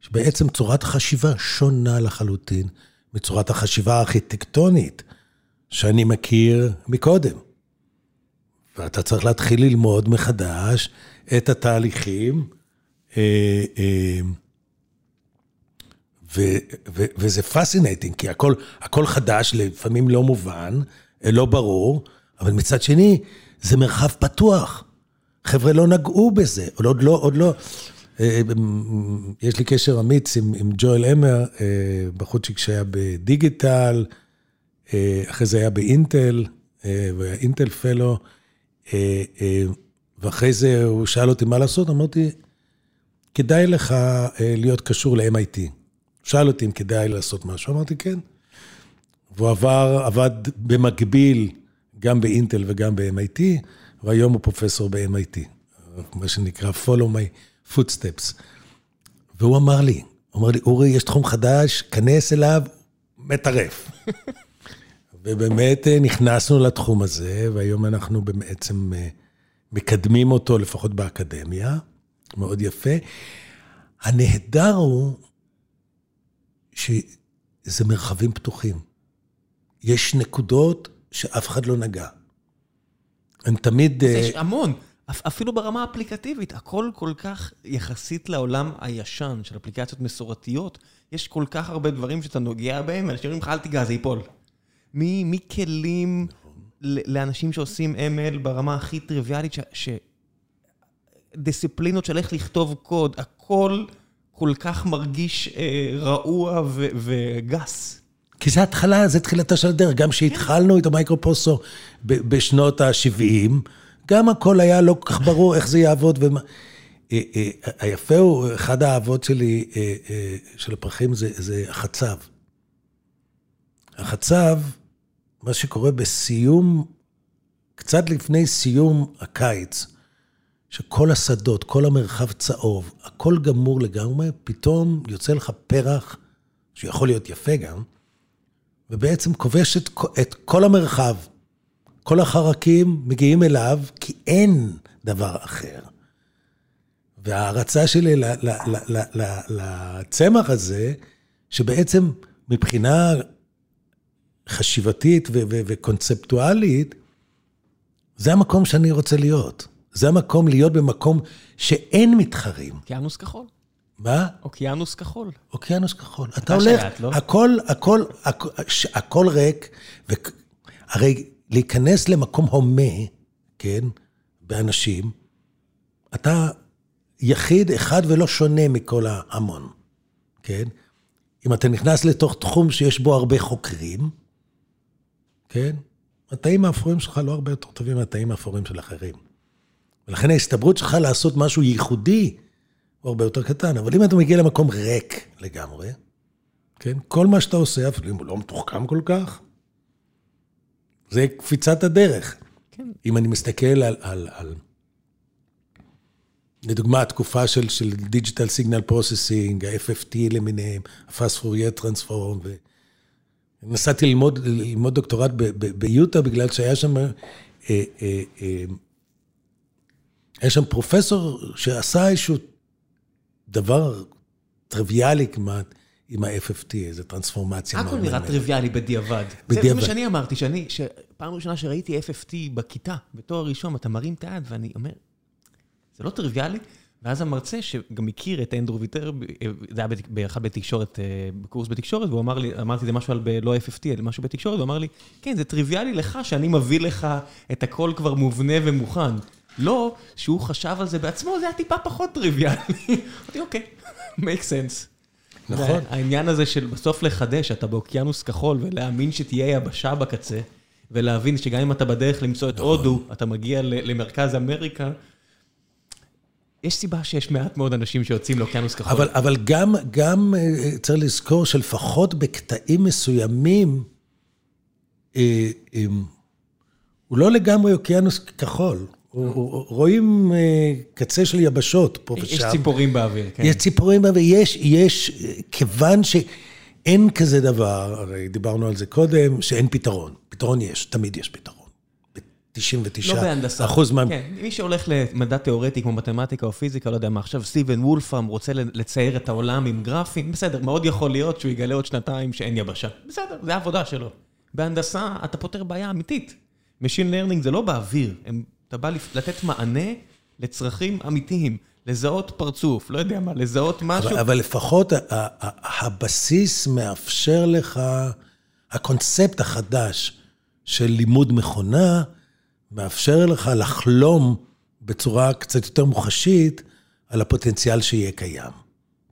שבעצם צורת חשיבה שונה לחלוטין מצורת החשיבה הארכיטקטונית שאני מכיר מקודם. ואתה צריך להתחיל ללמוד מחדש את התהליכים, אה, אה, ו- ו- וזה fascinating, כי הכל, הכל חדש, לפעמים לא מובן, אה, לא ברור, אבל מצד שני, זה מרחב פתוח. חבר'ה לא נגעו בזה, עוד לא, עוד לא. יש לי קשר אמיץ עם, עם ג'ואל אמר, בחורצ'יק שהיה בדיגיטל, אחרי זה היה באינטל, והיה אינטל Fellow, ואחרי זה הוא שאל אותי מה לעשות, אמרתי, כדאי לך אה, להיות קשור ל-MIT. שאל אותי אם כדאי לעשות משהו, אמרתי כן. והוא עבר, עבד במקביל גם באינטל וגם ב-MIT, והיום הוא פרופסור ב-MIT, מה שנקרא follow my footsteps. והוא אמר לי, הוא אמר לי, אורי, יש תחום חדש, כנס אליו, מטרף. ובאמת אה, נכנסנו לתחום הזה, והיום אנחנו בעצם אה, מקדמים אותו, לפחות באקדמיה, מאוד יפה. הנהדר הוא שזה מרחבים פתוחים. יש נקודות שאף אחד לא נגע. הם תמיד... אה, יש המון, אפ- אפילו ברמה האפליקטיבית, הכל כל כך יחסית לעולם הישן של אפליקציות מסורתיות, יש כל כך הרבה דברים שאתה נוגע בהם, ואנשים אומרים לך, אל תיגע, זה ייפול. מכלים לאנשים שעושים ML ברמה הכי טריוויאלית, ש... ש... דיסציפלינות של איך לכתוב קוד, הכל כל כך מרגיש אה, רעוע ו- וגס. כי זה התחלה, זה תחילתה של הדרך. גם כשהתחלנו את המייקרופרוססור ב- בשנות ה-70, גם הכל היה לא כל כך ברור איך זה יעבוד ומה... אה, אה, היפה הוא, אחד האהבות שלי, אה, של הפרחים, זה החצב. החצב, מה שקורה בסיום, קצת לפני סיום הקיץ, שכל השדות, כל המרחב צהוב, הכל גמור לגמרי, פתאום יוצא לך פרח, שיכול להיות יפה גם, ובעצם כובש את, את כל המרחב. כל החרקים מגיעים אליו, כי אין דבר אחר. וההערצה שלי לצמח הזה, שבעצם מבחינה חשיבתית ו- ו- וקונספטואלית, זה המקום שאני רוצה להיות. זה המקום להיות במקום שאין מתחרים. אוקיינוס כחול. מה? אוקיינוס כחול. אוקיינוס כחול. אתה הולך, שייט, לא? הכל, הכל, הכל, ש- הכל ריק, והרי להיכנס למקום הומה, כן, באנשים, אתה יחיד אחד ולא שונה מכל ההמון, כן? אם אתה נכנס לתוך תחום שיש בו הרבה חוקרים, כן? התאים האפורים שלך לא הרבה יותר טובים מהתאים האפורים של אחרים. ולכן ההסתברות שלך לעשות משהו ייחודי הוא הרבה יותר קטן. אבל אם אתה מגיע למקום ריק לגמרי, כן? כל מה שאתה עושה, אפילו אם הוא לא מתוחכם כל כך, זה קפיצת הדרך. כן. אם אני מסתכל על, על, על לדוגמה, התקופה של, של Digital Signal Processing, ה-FFT למיניהם, ה-Fast Fourier Transform, ו... נסעתי ללמוד, ללמוד דוקטורט ביוטה, בגלל שהיה שם, אה, אה, אה, היה שם פרופסור שעשה איזשהו דבר טריוויאלי כמעט עם ה-FFT, איזו טרנספורמציה. הכל נראה. טריוויאלי בדיעבד. זה- זה בדיעבד. מה שאני אמרתי, שאני, שפעם ראשונה שראיתי FFT בכיתה, בתואר ראשון, אתה מרים את היד ואני אומר, זה לא טריוויאלי? ואז המרצה, שגם הכיר את אנדרו ויטר, זה היה באחד בתקשורת, אה, בקורס בתקשורת, והוא אמר לי, אמרתי זה משהו על לא FFT, אלא משהו בתקשורת, הוא אמר לי, כן, זה טריוויאלי לך שאני מביא לך את הכל כבר מובנה ומוכן. לא, שהוא חשב על זה בעצמו, זה היה טיפה פחות טריוויאלי. אמרתי, אוקיי, make sense. נכון. העניין הזה של בסוף לחדש, אתה באוקיינוס כחול, ולהאמין שתהיה יבשה בקצה, ולהבין שגם אם אתה בדרך למצוא את הודו, אתה מגיע למרכז אמריקה, יש סיבה שיש מעט מאוד אנשים שיוצאים לאוקיינוס כחול. אבל, אבל גם, גם אה, צריך לזכור שלפחות בקטעים מסוימים, אה, אה, הוא לא לגמרי אוקיינוס כחול. רואים אה, קצה של יבשות פה ושם. יש ציפורים באוויר, כן. יש ציפורים, ויש, יש, כיוון שאין כזה דבר, הרי דיברנו על זה קודם, שאין פתרון. פתרון יש, תמיד יש פתרון. ב-99 לא בהנדסה. אחוז מה... כן, מי שהולך למדע תיאורטי כמו מתמטיקה או פיזיקה, לא יודע מה, עכשיו סטיבן וולפאם רוצה לצייר את העולם עם גרפים, בסדר, מאוד יכול להיות שהוא יגלה עוד שנתיים שאין יבשה. בסדר, זה העבודה שלו. בהנדסה אתה פותר בעיה אמיתית. Machine Learning זה לא באוויר, הם, אתה בא לתת מענה לצרכים אמיתיים, לזהות פרצוף, לא יודע מה, לזהות משהו. אבל, אבל לפחות הבסיס מאפשר לך, הקונספט החדש של לימוד מכונה, מאפשר לך לחלום בצורה קצת יותר מוחשית על הפוטנציאל שיהיה קיים.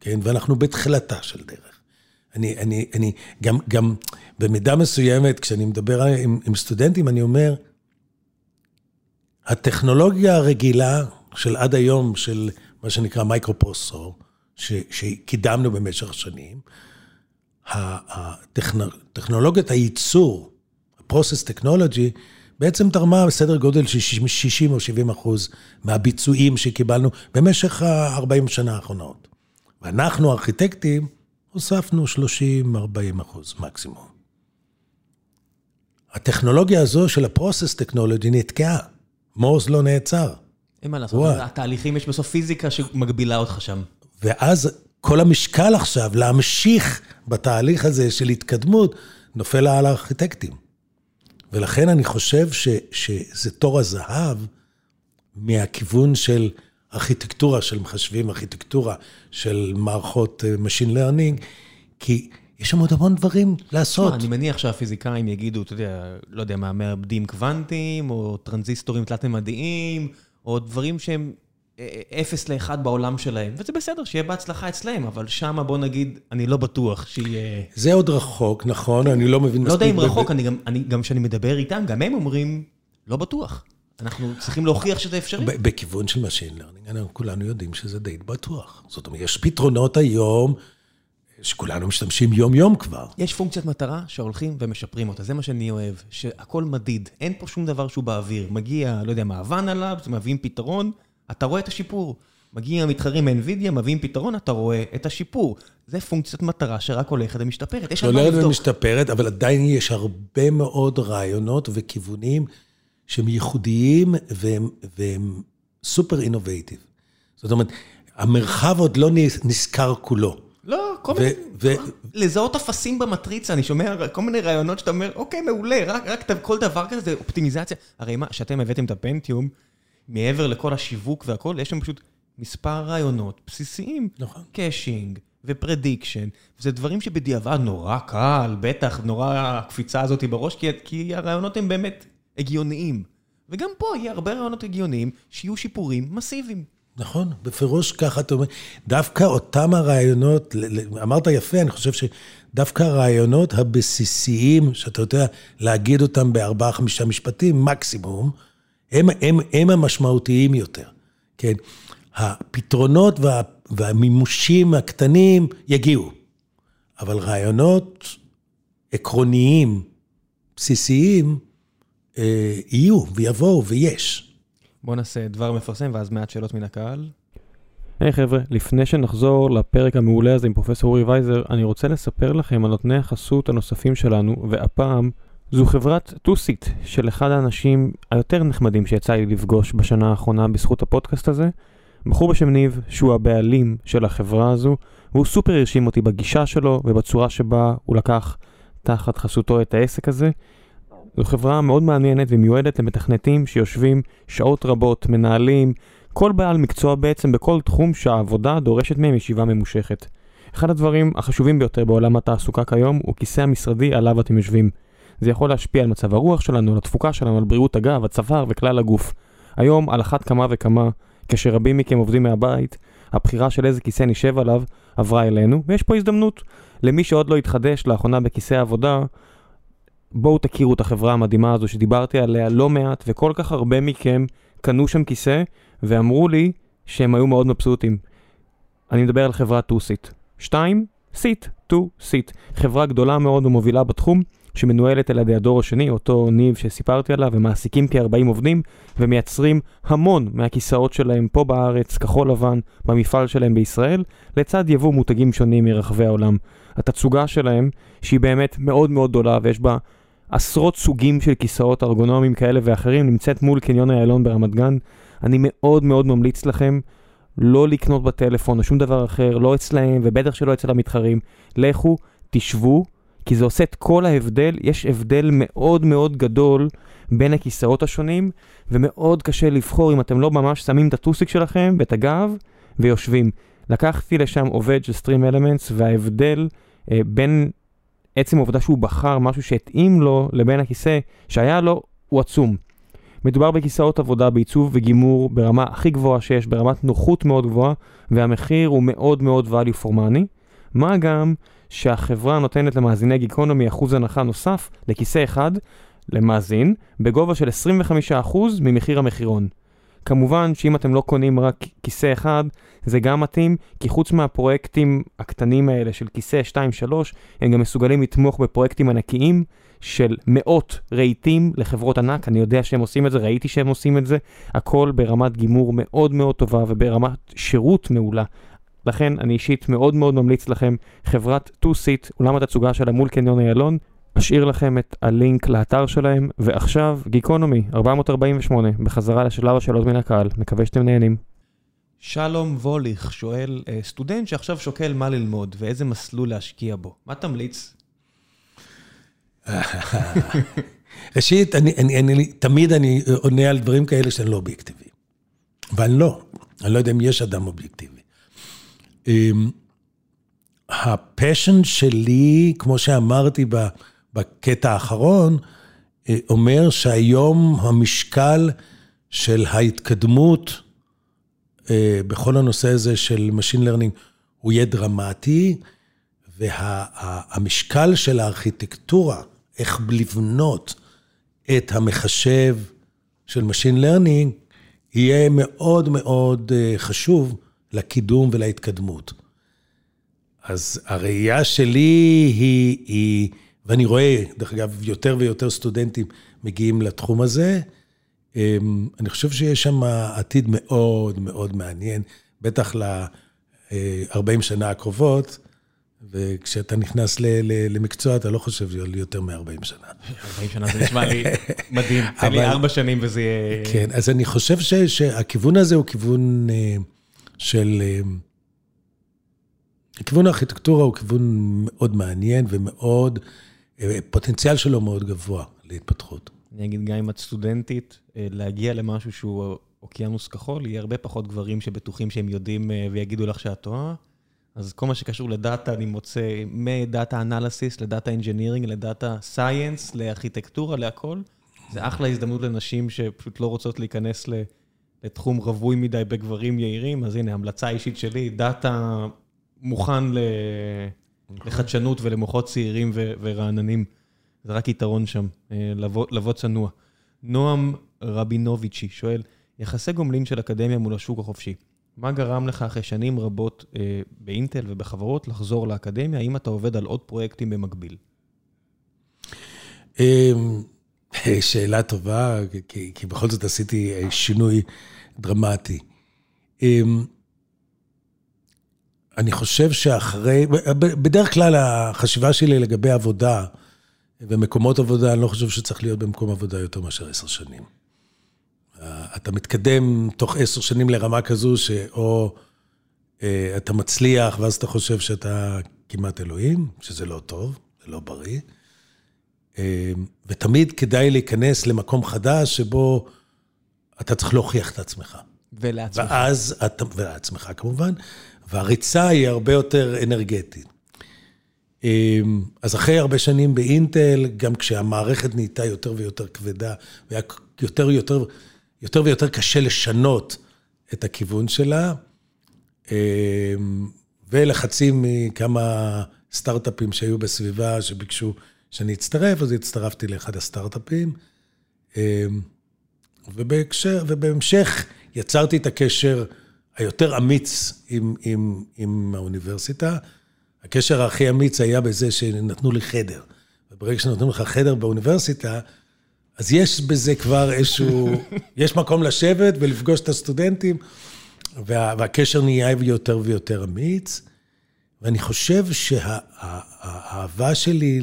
כן? ואנחנו בתחילתה של דרך. אני, אני, אני, גם, גם במידה מסוימת, כשאני מדבר עם, עם סטודנטים, אני אומר, הטכנולוגיה הרגילה של עד היום, של מה שנקרא מייקרופרוסור, שקידמנו במשך השנים, הטכנולוגיית הייצור, ה-process technology, בעצם תרמה בסדר גודל של 60 או 70 אחוז מהביצועים שקיבלנו במשך ה-40 שנה האחרונות. ואנחנו, הארכיטקטים, הוספנו 30-40 אחוז מקסימום. הטכנולוגיה הזו של ה-process technology נתקעה. מורס לא נעצר. אין מה לעשות. התהליכים, יש בסוף פיזיקה שמגבילה אותך שם. ואז כל המשקל עכשיו להמשיך בתהליך הזה של התקדמות, נופל על הארכיטקטים. ולכן אני חושב ש, שזה תור הזהב מהכיוון של ארכיטקטורה של מחשבים, ארכיטקטורה של מערכות אה, Machine Learning, כי יש שם עוד המון דברים לעשות. אני מניח שהפיזיקאים יגידו, אתה יודע, לא יודע מה, מעבדים קוונטיים, או טרנזיסטורים תלת-ממדיים, או דברים שהם אפס לאחד בעולם שלהם, וזה בסדר, שיהיה בהצלחה אצלהם, אבל שמה בוא נגיד, אני לא בטוח שיהיה... זה עוד רחוק, נכון, אני לא מבין לא יודע אם רחוק, אני גם, אני, גם כשאני מדבר איתם, גם הם אומרים, לא בטוח. אנחנו צריכים להוכיח שזה אפשרי. בכיוון של Machine Learning, אנחנו כולנו יודעים שזה די בטוח. זאת אומרת, יש פתרונות היום שכולנו משתמשים יום-יום כבר. יש פונקציית מטרה שהולכים ומשפרים אותה, זה מה שאני אוהב, שהכל מדיד, אין פה שום דבר שהוא באוויר. מגיע, לא יודע, מעוון עליו, מביאים פתרון, אתה רואה את השיפור. מגיע מתחרים מ-NVIDIA, מביאים פתרון, אתה רואה את השיפור. זה פונקציית מטרה שרק הולכת ומשתפרת, יש הולכת. ומשתפרת, אבל עדיין יש הרבה מאוד רעיונות וכיוונים שהם ייחודיים והם, והם סופר אינובייטיב. זאת אומרת, המרחב עוד לא נס- נסקר כולו. לא, כל מיני... ו- לזהות אפסים במטריצה, אני שומע כל מיני רעיונות שאתה אומר, אוקיי, מעולה, רק, רק כל דבר כזה זה אופטימיזציה. הרי מה, שאתם הבאתם את הפנטיום, מעבר לכל השיווק והכל, יש שם פשוט מספר רעיונות בסיסיים. נכון. caching ו prediction, וזה דברים שבדיעבד נורא קל, בטח, נורא הקפיצה הזאת בראש, כי, כי הרעיונות הם באמת הגיוניים. וגם פה יהיה הרבה רעיונות הגיוניים, שיהיו שיפורים מסיביים. נכון, בפירוש ככה אתה אומר. דווקא אותם הרעיונות, אמרת יפה, אני חושב שדווקא הרעיונות הבסיסיים, שאתה יודע להגיד אותם בארבעה, חמישה משפטים, מקסימום, הם, הם, הם המשמעותיים יותר. כן, הפתרונות וה, והמימושים הקטנים יגיעו, אבל רעיונות עקרוניים, בסיסיים, אה, יהיו ויבואו ויש. בואו נעשה דבר מפרסם ואז מעט שאלות מן הקהל. היי חבר'ה, לפני שנחזור לפרק המעולה הזה עם פרופסור אורי וייזר, אני רוצה לספר לכם על נותני החסות הנוספים שלנו, והפעם זו חברת טוסיט של אחד האנשים היותר נחמדים שיצא לי לפגוש בשנה האחרונה בזכות הפודקאסט הזה. בחור בשם ניב, שהוא הבעלים של החברה הזו, והוא סופר הרשים אותי בגישה שלו ובצורה שבה הוא לקח תחת חסותו את העסק הזה. זו חברה מאוד מעניינת ומיועדת למתכנתים שיושבים שעות רבות, מנהלים, כל בעל מקצוע בעצם בכל תחום שהעבודה דורשת מהם ישיבה ממושכת. אחד הדברים החשובים ביותר בעולם התעסוקה כיום הוא כיסא המשרדי עליו אתם יושבים. זה יכול להשפיע על מצב הרוח שלנו, על התפוקה שלנו, על בריאות הגב, הצוואר וכלל הגוף. היום, על אחת כמה וכמה, כשרבים מכם עובדים מהבית, הבחירה של איזה כיסא נשב עליו עברה אלינו, ויש פה הזדמנות. למי שעוד לא התחדש לאחרונה בכיסא העבודה, בואו תכירו את החברה המדהימה הזו שדיברתי עליה לא מעט, וכל כך הרבה מכם קנו שם כיסא, ואמרו לי שהם היו מאוד מבסוטים. אני מדבר על חברת טו-סיט. שתיים, סיט, טו-סיט. חברה גדולה מאוד ומובילה בתחום, שמנוהלת על ידי הדור השני, אותו ניב שסיפרתי עליו, ומעסיקים כ-40 עובדים, ומייצרים המון מהכיסאות שלהם פה בארץ, כחול לבן, במפעל שלהם בישראל, לצד יבוא מותגים שונים מרחבי העולם. התצוגה שלהם, שהיא באמת מאוד מאוד גדולה, ויש בה עשרות סוגים של כיסאות ארגונומיים כאלה ואחרים, נמצאת מול קניון איילון ברמת גן. אני מאוד מאוד ממליץ לכם לא לקנות בטלפון או שום דבר אחר, לא אצלהם ובטח שלא אצל המתחרים. לכו, תשבו, כי זה עושה את כל ההבדל. יש הבדל מאוד מאוד גדול בין הכיסאות השונים, ומאוד קשה לבחור אם אתם לא ממש שמים את הטוסיק שלכם ואת הגב ויושבים. לקחתי לשם עובד של Stream Elements, וההבדל אה, בין עצם העובדה שהוא בחר משהו שהתאים לו לבין הכיסא שהיה לו, הוא עצום. מדובר בכיסאות עבודה בעיצוב וגימור ברמה הכי גבוהה שיש, ברמת נוחות מאוד גבוהה, והמחיר הוא מאוד מאוד value for money. מה גם שהחברה נותנת למאזיני גיקונומי אחוז הנחה נוסף לכיסא אחד למאזין, בגובה של 25% ממחיר המחירון. כמובן שאם אתם לא קונים רק כיסא אחד, זה גם מתאים, כי חוץ מהפרויקטים הקטנים האלה של כיסא 2-3, הם גם מסוגלים לתמוך בפרויקטים ענקיים של מאות רהיטים לחברות ענק, אני יודע שהם עושים את זה, ראיתי שהם עושים את זה, הכל ברמת גימור מאוד מאוד טובה וברמת שירות מעולה. לכן אני אישית מאוד מאוד ממליץ לכם, חברת 2-Seat, אולם התצוגה שלה מול קניון איילון, אשאיר לכם את הלינק לאתר שלהם, ועכשיו גיקונומי 448, בחזרה לשלב השאלות מן הקהל, מקווה שאתם נהנים. שלום ווליך שואל, אה, סטודנט שעכשיו שוקל מה ללמוד ואיזה מסלול להשקיע בו, מה תמליץ? ראשית, אני, אני, אני, תמיד אני עונה על דברים כאלה שאני לא אובייקטיבי. ואני לא, אני לא יודע אם יש אדם אובייקטיבי. אמ, הפשן שלי, כמו שאמרתי בקטע האחרון, אה, אומר שהיום המשקל של ההתקדמות אה, בכל הנושא הזה של Machine Learning הוא יהיה דרמטי, והמשקל של הארכיטקטורה, איך לבנות את המחשב של Machine Learning, יהיה מאוד מאוד אה, חשוב לקידום ולהתקדמות. אז הראייה שלי היא, היא, ואני רואה, דרך אגב, יותר ויותר סטודנטים מגיעים לתחום הזה, אמ, אני חושב שיש שם עתיד מאוד מאוד מעניין, בטח ל-40 שנה הקרובות, וכשאתה נכנס ל- ל- למקצוע, אתה לא חושב על יותר מ-40 שנה. 40 שנה זה נשמע לי מדהים. תן לי אבל- 4 שנים וזה יהיה... כן, אז אני חושב ש- שהכיוון הזה הוא כיוון אה, של... אה, כיוון הארכיטקטורה הוא כיוון מאוד מעניין ומאוד, אה, פוטנציאל שלו מאוד גבוה להתפתחות. אני אגיד, גם אם את סטודנטית, אה, להגיע למשהו שהוא אוקיינוס כחול, יהיה הרבה פחות גברים שבטוחים שהם יודעים ויגידו לך שאת טועה. אז כל מה שקשור לדאטה, אני מוצא מ data analysis ל data engineering, ל data science, לארכיטקטורה, להכל. זה אחלה הזדמנות לנשים שפשוט לא רוצות להיכנס ל- לתחום רווי מדי בגברים יהירים, אז הנה, המלצה אישית שלי, דאטה מוכן ל- לחדשנות ולמוחות צעירים ו- ורעננים. זה רק יתרון שם, אה, לבוא, לבוא צנוע. נועם רבינוביצ'י שואל, יחסי גומלין של אקדמיה מול השוק החופשי. מה גרם לך אחרי שנים רבות אה, באינטל ובחברות לחזור לאקדמיה? האם אתה עובד על עוד פרויקטים במקביל? שאלה טובה, כי, כי בכל זאת עשיתי אה, שינוי דרמטי. אמ, אני חושב שאחרי, בדרך כלל החשיבה שלי לגבי עבודה ומקומות עבודה, אני לא חושב שצריך להיות במקום עבודה יותר מאשר עשר שנים. אה, אתה מתקדם תוך עשר שנים לרמה כזו שאו אה, אתה מצליח, ואז אתה חושב שאתה כמעט אלוהים, שזה לא טוב, זה לא בריא. אה, ותמיד כדאי להיכנס למקום חדש שבו אתה צריך להוכיח את עצמך. ולעצמך. ואז אתה, ולעצמך כמובן, והריצה היא הרבה יותר אנרגטית. אמ, אז אחרי הרבה שנים באינטל, גם כשהמערכת נהייתה יותר ויותר כבדה, והיה יותר ויותר, יותר ויותר קשה לשנות את הכיוון שלה, אמ, ולחצים מכמה סטארט-אפים שהיו בסביבה, שביקשו שאני אצטרף, אז הצטרפתי לאחד הסטארט-אפים. אמ, ובהקשר, ובהמשך יצרתי את הקשר היותר אמיץ עם, עם, עם האוניברסיטה. הקשר הכי אמיץ היה בזה שנתנו לי חדר. וברגע שנותנים לך חדר באוניברסיטה, אז יש בזה כבר איזשהו, יש מקום לשבת ולפגוש את הסטודנטים, וה, והקשר נהיה יותר ויותר אמיץ. ואני חושב שהאהבה שלי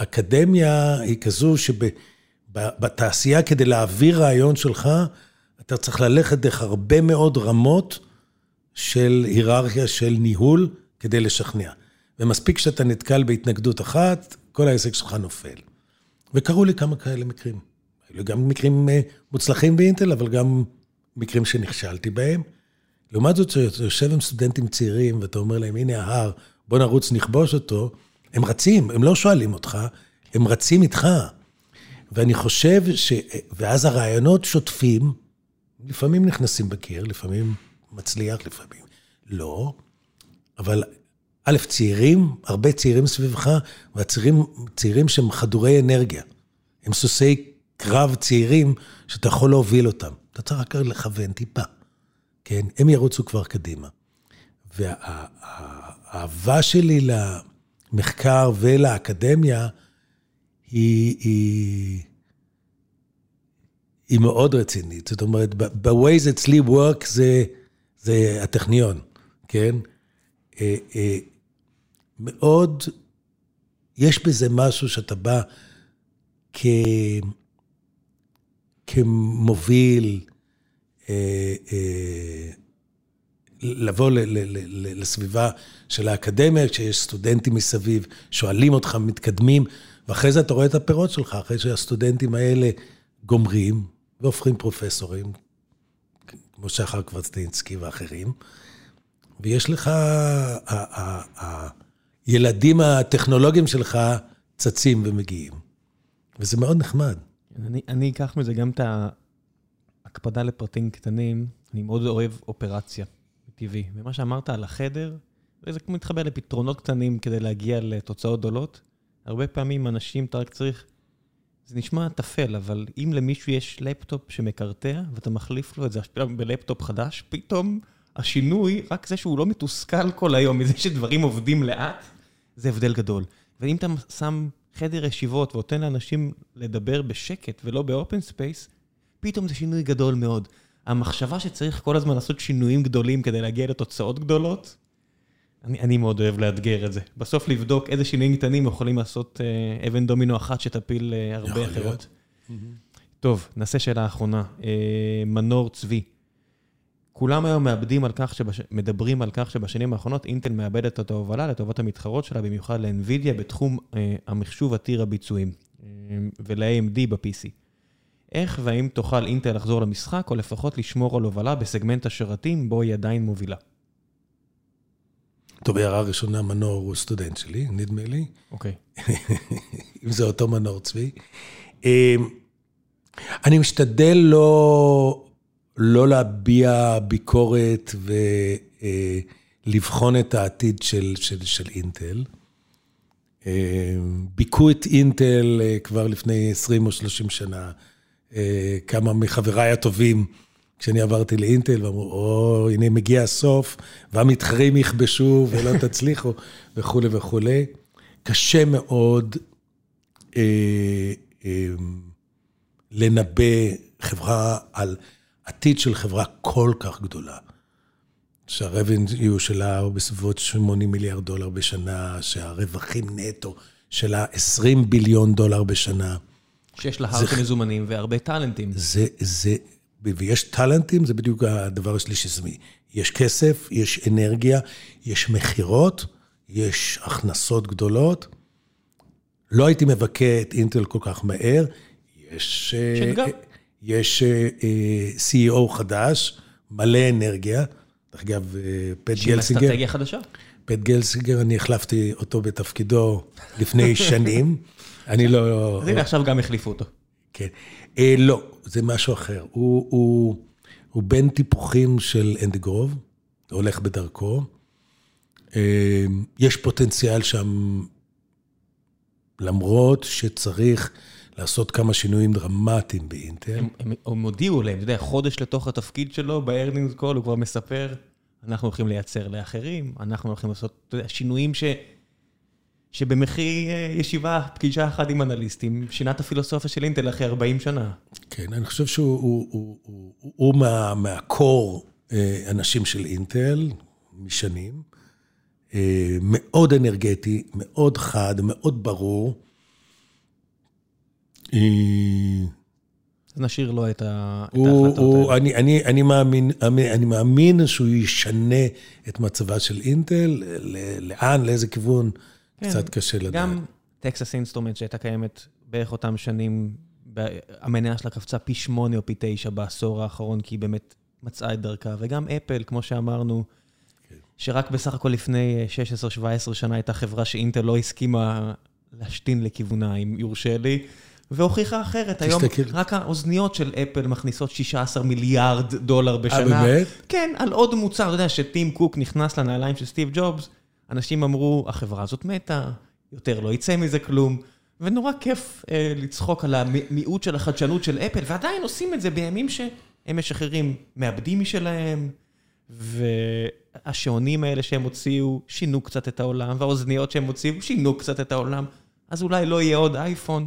לאקדמיה היא כזו שבתעשייה, כדי להעביר רעיון שלך, אתה צריך ללכת דרך הרבה מאוד רמות של היררכיה של ניהול כדי לשכנע. ומספיק שאתה נתקל בהתנגדות אחת, כל העסק שלך נופל. וקרו לי כמה כאלה מקרים. היו גם מקרים אה, מוצלחים באינטל, אבל גם מקרים שנכשלתי בהם. לעומת זאת, כשאתה יושב עם סטודנטים צעירים ואתה אומר להם, הנה ההר, בוא נרוץ, נכבוש אותו, הם רצים, הם לא שואלים אותך, הם רצים איתך. ואני חושב ש... ואז הרעיונות שוטפים, לפעמים נכנסים בקיר, לפעמים מצליח, לפעמים לא, אבל א', צעירים, הרבה צעירים סביבך, והצעירים צעירים שהם חדורי אנרגיה. הם סוסי קרב צעירים שאתה יכול להוביל אותם. אתה צריך רק לכוון טיפה, כן? הם ירוצו כבר קדימה. והאהבה שלי למחקר ולאקדמיה היא, היא, היא מאוד רצינית. זאת אומרת, ב-Ways אצלי work זה, זה הטכניון, כן? אה, אה, מאוד, יש בזה משהו שאתה בא כ... כמוביל, אה, אה, לבוא ל, ל, ל, ל, לסביבה של האקדמיה, כשיש סטודנטים מסביב, שואלים אותך, מתקדמים, ואחרי זה אתה רואה את הפירות שלך, אחרי שהסטודנטים האלה גומרים והופכים פרופסורים, כמו שחר קבצטינסקי ואחרים, ויש לך, הילדים הטכנולוגיים שלך צצים ומגיעים, וזה מאוד נחמד. אני, אני אקח מזה גם את ההקפדה לפרטים קטנים. אני מאוד אוהב אופרציה, טבעי. ומה שאמרת על החדר, זה מתחבר לפתרונות קטנים כדי להגיע לתוצאות גדולות. הרבה פעמים אנשים, אתה רק צריך... זה נשמע טפל, אבל אם למישהו יש לפטופ שמקרטע, ואתה מחליף לו את זה בלפטופ חדש, פתאום השינוי, רק זה שהוא לא מתוסכל כל היום מזה שדברים עובדים לאט, זה הבדל גדול. ואם אתה שם חדר ישיבות ונותן לאנשים לדבר בשקט ולא ב open space, פתאום זה שינוי גדול מאוד. המחשבה שצריך כל הזמן לעשות שינויים גדולים כדי להגיע לתוצאות גדולות, אני, אני מאוד אוהב לאתגר את זה. בסוף לבדוק איזה שינויים קטנים יכולים לעשות אה, אבן דומינו אחת שתפיל אה, הרבה אחרות. טוב, נעשה שאלה אחרונה. אה, מנור צבי. כולם היום מאבדים על כך שבש... מדברים על כך שבשנים האחרונות אינטל מאבדת את ההובלה לטובת המתחרות שלה, במיוחד לאנווידיה בתחום אה, המחשוב עתיר הביצועים אה, ול-AMD ב-PC. איך והאם תוכל אינטל לחזור למשחק, או לפחות לשמור על הובלה בסגמנט השרתים בו היא עדיין מובילה? טוב, הערה ראשונה, מנור הוא סטודנט שלי, נדמה לי. אוקיי. אם זה אותו מנור צבי. אמ, אני משתדל לא, לא להביע ביקורת ולבחון את העתיד של, של, של אינטל. אמ, ביכו את אינטל אה, כבר לפני 20 או 30 שנה. אה, כמה מחבריי הטובים. כשאני עברתי לאינטל, ואמרו, או, הנה מגיע הסוף, והמתחרים יכבשו ולא תצליחו, וכולי וכולי. קשה מאוד אה, אה, לנבא חברה על עתיד של חברה כל כך גדולה. שהרבניו שלה הוא בסביבות 80 מיליארד דולר בשנה, שהרווחים נטו שלה 20 ביליון דולר בשנה. שיש לה הרבה מזומנים והרבה טאלנטים. זה, זה, ויש טאלנטים, זה בדיוק הדבר השלישי. יש כסף, יש אנרגיה, יש מכירות, יש הכנסות גדולות. לא הייתי מבכה את אינטל כל כך מהר. יש... שאתגר. יש אה, CEO חדש, מלא אנרגיה. דרך אגב, אה, פט גלסינגר... שהיא אסטרטגיה חדשה. פט גלסינגר, אני החלפתי אותו בתפקידו לפני שנים. אני לא... אז הנה, עכשיו גם החליפו אותו. כן. אה, לא, זה משהו אחר. הוא, בן טיפוחים של אנדי גרוב, הולך בדרכו. אה, יש פוטנציאל שם, למרות שצריך לעשות כמה שינויים דרמטיים באינטל. הם, הם, הם הודיעו להם, אתה יודע, חודש לתוך התפקיד שלו, ב earnings call, הוא כבר מספר, אנחנו הולכים לייצר לאחרים, אנחנו הולכים לעשות, אתה יודע, שינויים ש... שבמחי אה, ישיבה, פגישה אחת עם אנליסטים, שינה את הפילוסופיה של אינטל אחרי 40 שנה. כן, אני חושב שהוא הוא, הוא, הוא, הוא מה, מהקור אה, אנשים של אינטל, משנים. אה, מאוד אנרגטי, מאוד חד, מאוד ברור. אז נשאיר לו את ההחלטות האלה. אני, אני, אני, מאמין, אני מאמין שהוא ישנה את מצבה של אינטל, לאן, לאיזה כיוון. כן, קצת קשה לדעת. גם טקסס אינסטרומנט שהייתה קיימת בערך אותם שנים, המניה שלה קפצה פי שמונה או פי תשע בעשור האחרון, כי היא באמת מצאה את דרכה. וגם אפל, כמו שאמרנו, כן. שרק בסך הכל לפני 16-17 שנה הייתה חברה שאינטל לא הסכימה להשתין לכיוונה, אם יורשה לי. והוכיחה אחרת, היום רק האוזניות של אפל מכניסות 16 מיליארד דולר בשנה. אה, באמת? כן, על עוד מוצר, אתה יודע, שטים קוק נכנס לנעליים של סטיב ג'ובס, אנשים אמרו, החברה הזאת מתה, יותר לא יצא מזה כלום, ונורא כיף אה, לצחוק על המיעוט של החדשנות של אפל, ועדיין עושים את זה בימים שהם משחררים מעבדים משלהם, והשעונים האלה שהם הוציאו שינו קצת את העולם, והאוזניות שהם הוציאו שינו קצת את העולם, אז אולי לא יהיה עוד אייפון.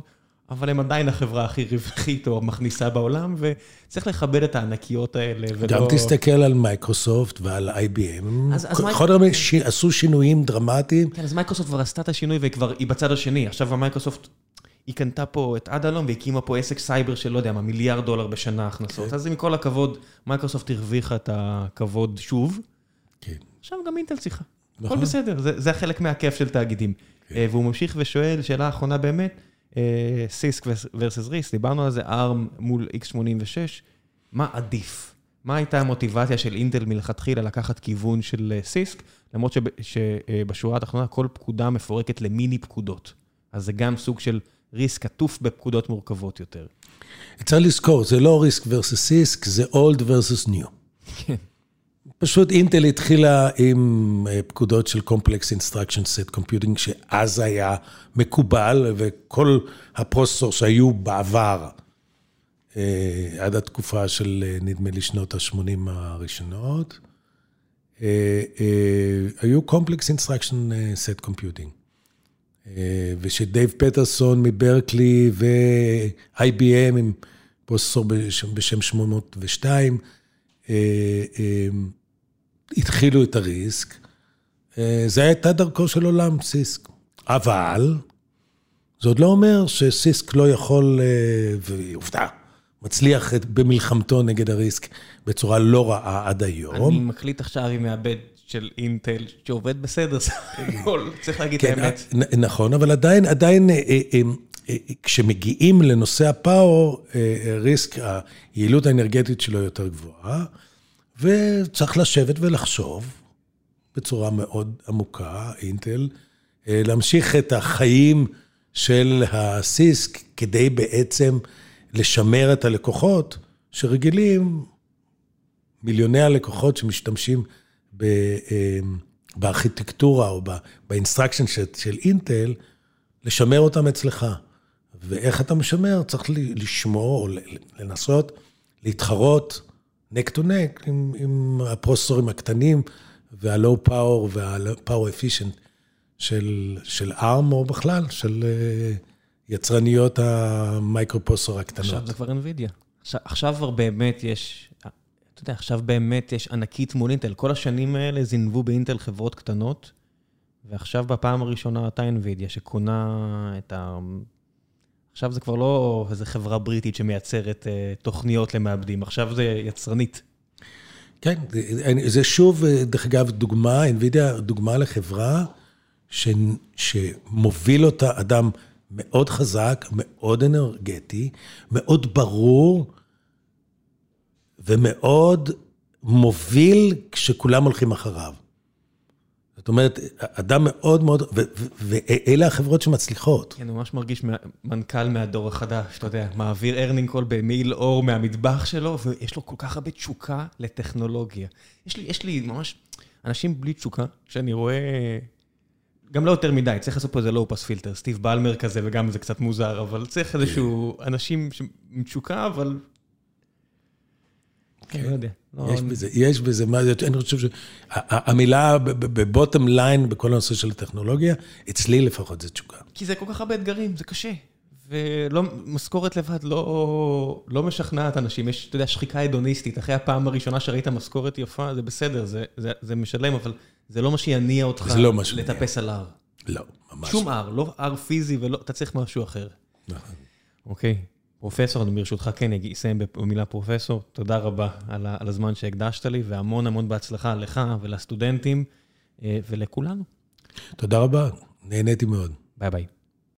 אבל הם עדיין החברה הכי רווחית או מכניסה בעולם, וצריך לכבד את הענקיות האלה, ולא... גם תסתכל על מייקרוסופט ועל IBM. אז, אז כל מייקר... ש... עשו שינויים דרמטיים. כן, אז מייקרוסופט כבר עשתה את השינוי וכבר היא בצד השני. עכשיו המייקרוסופט, היא קנתה פה את אדלום והקימה פה עסק סייבר של לא יודע מה, מיליארד דולר בשנה הכנסות. כן. אז עם כל הכבוד, מייקרוסופט הרוויחה את הכבוד שוב. כן. עכשיו גם אינטל צריכה. נכון. הכל בסדר, זה, זה החלק מהכיף של תאגידים. כן. אה, והוא ממשיך ושואל, שאלה אחרונה באמת, סיסק versus ריס, דיברנו על זה, ARM מול x86, מה עדיף? מה הייתה המוטיבציה של אינטל מלכתחילה לקחת כיוון של סיסק, למרות שבשורה התחתונה כל פקודה מפורקת למיני פקודות. אז זה גם סוג של ריסק עטוף בפקודות מורכבות יותר. צריך לזכור, זה לא ריסק versus סיסק, זה old versus new. כן. פשוט אינטל התחילה עם אה, פקודות של Complex Instruction Set Computing, שאז היה מקובל, וכל הפרוססור שהיו בעבר, אה, עד התקופה של, אה, נדמה לי, שנות ה-80 הראשונות, היו Complex Instruction Set Computing. ושדייב פטרסון מברקלי ו-IBM עם פרוססור בשם 802, התחילו את הריסק. אה, זה הייתה דרכו של עולם סיסק. אבל, זה עוד לא אומר שסיסק לא יכול, אה, ועובדה, מצליח במלחמתו נגד הריסק בצורה לא רעה עד היום. אני מקליט עכשיו עם מעבד של אינטל שעובד בסדר, סך הכל, צריך להגיד את כן, האמת. נכון, אבל עדיין, עדיין, אה, כשמגיעים לנושא הפאור, ריסק, היעילות האנרגטית שלו יותר גבוהה. וצריך לשבת ולחשוב בצורה מאוד עמוקה, אינטל, אה, להמשיך את החיים של הסיסק כדי בעצם לשמר את הלקוחות שרגילים, מיליוני הלקוחות שמשתמשים ב, אה, בארכיטקטורה או ב instruction של, של אינטל, לשמר אותם אצלך. ואיך אתה משמר? צריך לשמור או לנסות להתחרות neck to neck עם, הפרוססורים הקטנים וה low power וה power efficient של, של ARM או בכלל, של אה, יצרניות ה microprocessor הקטנות. עכשיו זה כבר NVIDIA. עכשיו, עכשיו כבר באמת יש, אתה יודע, עכשיו באמת יש ענקית מול אינטל. כל השנים האלה זינבו באינטל חברות קטנות, ועכשיו בפעם הראשונה אתה NVIDIA שקונה את ה... עכשיו זה כבר לא איזו חברה בריטית שמייצרת uh, תוכניות למעבדים, עכשיו זה יצרנית. כן, זה שוב, דרך אגב, דוגמה, NVIDIA, דוגמה לחברה ש, שמוביל אותה אדם מאוד חזק, מאוד אנרגטי, מאוד ברור ומאוד מוביל כשכולם הולכים אחריו. אומרת, אדם מאוד מאוד, ואלה החברות שמצליחות. כן, הוא ממש מרגיש מנכ"ל מהדור החדש, אתה יודע, מעביר earning call במעיל עור מהמטבח שלו, ויש לו כל כך הרבה תשוקה לטכנולוגיה. יש לי, יש לי ממש אנשים בלי תשוקה, שאני רואה, גם לא יותר מדי, צריך לעשות פה איזה low pass filter, סטיב בלמר כזה, וגם זה קצת מוזר, אבל צריך איזשהו אנשים עם תשוקה, אבל כן, לא יודע. לא, יש בזה, יש בזה, מה זה, אני חושב שהמילה בבוטום ליין בכל הנושא של הטכנולוגיה, אצלי לפחות זה תשוקה. כי זה כל כך הרבה אתגרים, זה קשה. ומשכורת לבד לא, לא משכנעת אנשים. יש, אתה יודע, שחיקה הדוניסטית. אחרי הפעם הראשונה שראית משכורת יפה, זה בסדר, זה, זה, זה משלם, אבל זה לא מה שיניע אותך לא לטפס על הר. לא, ממש שום הר, לא הר פיזי, ואתה צריך משהו אחר. נכון. אוקיי. פרופסור, אני ברשותך כן אסיים במילה פרופסור, תודה רבה על, על הזמן שהקדשת לי, והמון המון בהצלחה לך ולסטודנטים אה, ולכולנו. תודה רבה, נהניתי מאוד. ביי ביי.